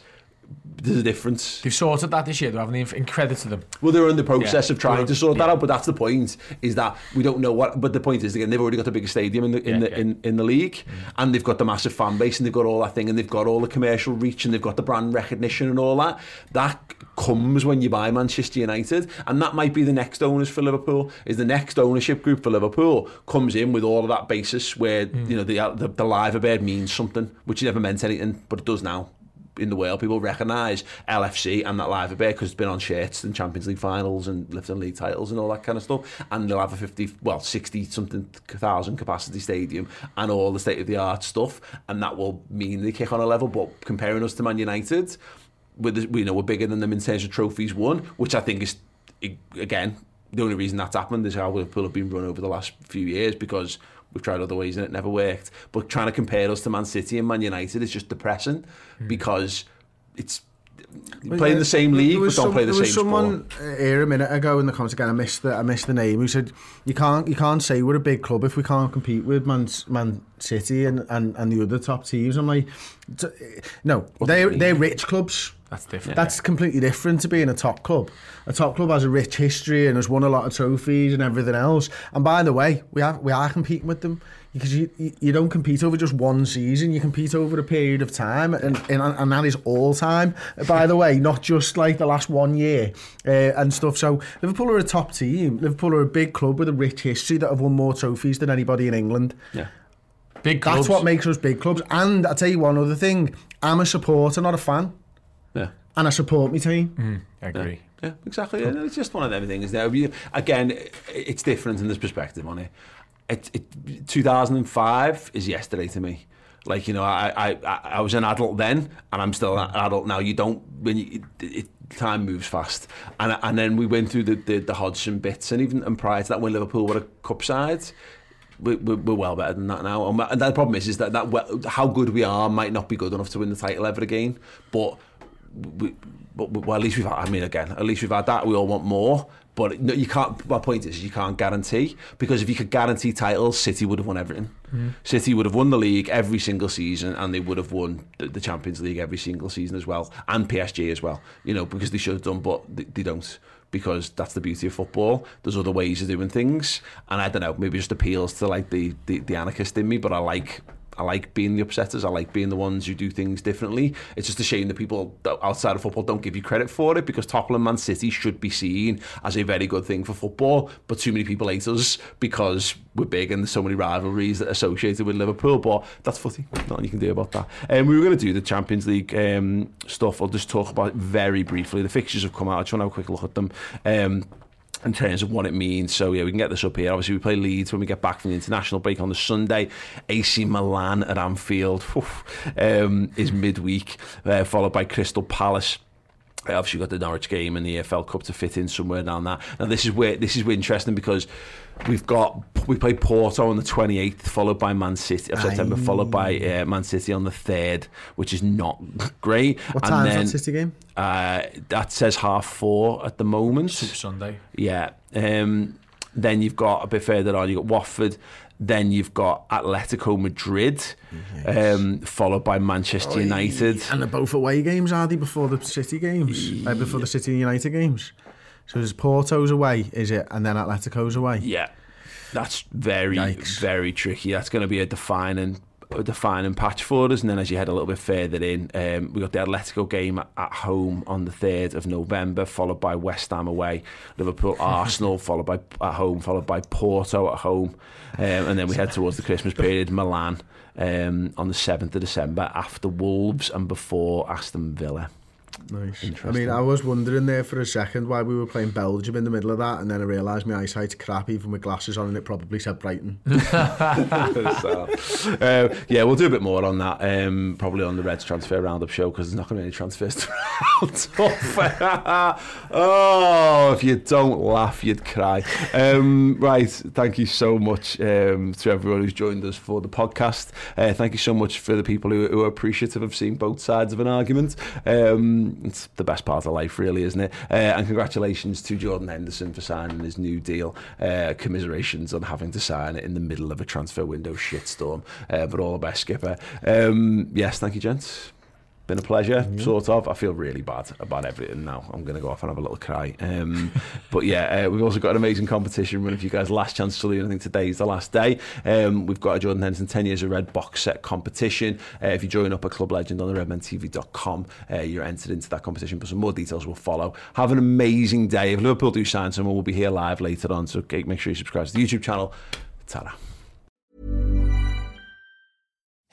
there's a difference. They've sorted that this year, though, haven't they? In- credit to them. Well, they're in the process Yeah. of trying to sort that out, but that's the point. Is that we don't know what. But the point is again, they've already got the biggest stadium in the in Yeah, the yeah. in, in the league, and they've got the massive fan base, and they've got all that thing, and they've got all the commercial reach, and they've got the brand recognition and all that. That comes when you buy Manchester United, and that might be the next owners for Liverpool. Is the next ownership group for Liverpool comes in with all of that basis where Hmm. you know the the, the Liver bird means something, which never meant anything, but it does now in the world, people recognise LFC and that live a bit because it's been on shirts and Champions League finals and lifting league titles and all that kind of stuff. And they'll have a 50, well, 60 something thousand capacity stadium and all the state of the art stuff. And that will mean they kick on a level. But comparing us to Man United, with we you know we're bigger than them in terms of trophies won, which I think is again the only reason that's happened is how Liverpool have been run over the last few years because we've tried other ways and it never worked. But trying to compare us to Man City and Man United is just depressing because it's playing the same league but was don't some- play the there same was someone sport. uh, here a minute ago in the comments again. I missed the I missed the name. Who said you can't you can't say we're a big club if we can't compete with Man Man City and, and, and the other top teams. I'm like, no, What they're do you mean? they're rich clubs. That's different. That's completely different to being a top club. A top club has a rich history and has won a lot of trophies and everything else. And by the way, we are we are competing with them because you you, you don't compete over just one season. You compete over a period of time, and and, and that is all time. By the way, not just like the last one year uh, and stuff. So Liverpool are a top team. Liverpool are a big club with a rich history that have won more trophies than anybody in England. Yeah. Big clubs. That's what makes us big clubs. And I'll tell you one other thing. I'm a supporter, not a fan. Mm, yeah. And I support my team. I agree. Yeah, exactly. Yeah, it's just one of them things. There, You- again, it's different in this perspective on it. It, it. 2005 is yesterday to me. Like you know, I, I I- I was an adult then, and I'm still an adult now. You don't when you, it, it, time moves fast, and and then we went through the the, the Hodgson bits, and even and prior to that, when Liverpool were a cup side. we- we- We're well better than that now, and and the problem is, is that that how good we are might not be good enough to win the title ever again. But we, but well, at least we've had, I mean, again, at least we've had that. We all want more. But no, you can't. My point is, you can't guarantee because if you could guarantee titles, City would have won everything. Mm-hmm. City would have won the league every single season, and they would have won the, Champions League every single season as well, and PSG as well. You know, because they should have done, but they, they don't. Because that's the beauty of football. There's other ways of doing things, and I don't know. Maybe it just appeals to like the the, the anarchist in me, but I like I like being the upsetters. I like being the ones who do things differently. It's just a shame that people outside of football don't give you credit for it because Tottenham Man City should be seen as a very good thing for football. But too many people hate us because we're big and there's so many rivalries that are associated with Liverpool. But that's footy. Nothing you can do about that. And um, we were going to do the Champions League um, stuff. I'll just talk about it very briefly. The fixtures have come out. I just want to have a quick look at them. Um, in terms of what it means. So yeah, we can get this up here. Obviously, we play Leeds when we get back from the international break on the Sunday. AC Milan at Anfield oof, um, is midweek, uh, followed by Crystal Palace. Uh, obviously, got the Norwich game and the EFL Cup to fit in somewhere down that. Now, this is where this is interesting because we've got we play Porto on the 28th, followed by Man City of September, followed by uh, Man City on the 3rd, which is not great. What and time's then, that City game? Uh, that says half four at the moment. Sunday. Yeah. Um, then you've got a bit further on, you've got Watford. Then you've got Atletico Madrid, um, followed by Manchester United. And they're both away games, are they, before the City games? Uh, before the City and United games? So there's Porto's away, is it? And then Atletico's away? Yeah, that's very, Yikes. very tricky. That's going to be a defining a defining patch for us. And then as you head a little bit further in, um, we got the Atletico game at, at home on the 3rd of November, followed by West Ham away, Liverpool, Arsenal, followed by at home, followed by Porto at home. Um, and then we head towards the Christmas period, Milan um, on the 7th of December, after Wolves and before Aston Villa. Nice. I mean, I was wondering there for a second why we were playing Belgium in the middle of that, and then I realised my eyesight's crap even with glasses on, and it probably said Brighton. so, uh, yeah, we'll do a bit more on that, um, probably on the Reds transfer roundup show because there's not going to be any transfers to round up. oh, if you don't laugh, you'd cry. Um, right, thank you so much um, to everyone who's joined us for the podcast. Uh, thank you so much for the people who, who are appreciative of seeing both sides of an argument. Um, it's the best part of life, really, isn't it? Uh, and congratulations to Jordan Henderson for signing his new deal. Uh, commiserations on having to sign it in the middle of a transfer window shitstorm. Uh, but all the best, Skipper. Um, yes, thank you, gents. Been a pleasure, sort of. I feel really bad about everything now. I'm going to go off and have a little cry. Um, but yeah, uh, we've also got an amazing competition running for you guys. Last chance to leave. I think today is the last day. Um, we've got a Jordan Henderson 10 Years of Red box set competition. Uh, if you join up at Club Legend on the redmentv.com, uh, you're entered into that competition. But some more details will follow. Have an amazing day. If Liverpool do sign someone, we'll be here live later on. So okay, make sure you subscribe to the YouTube channel. ta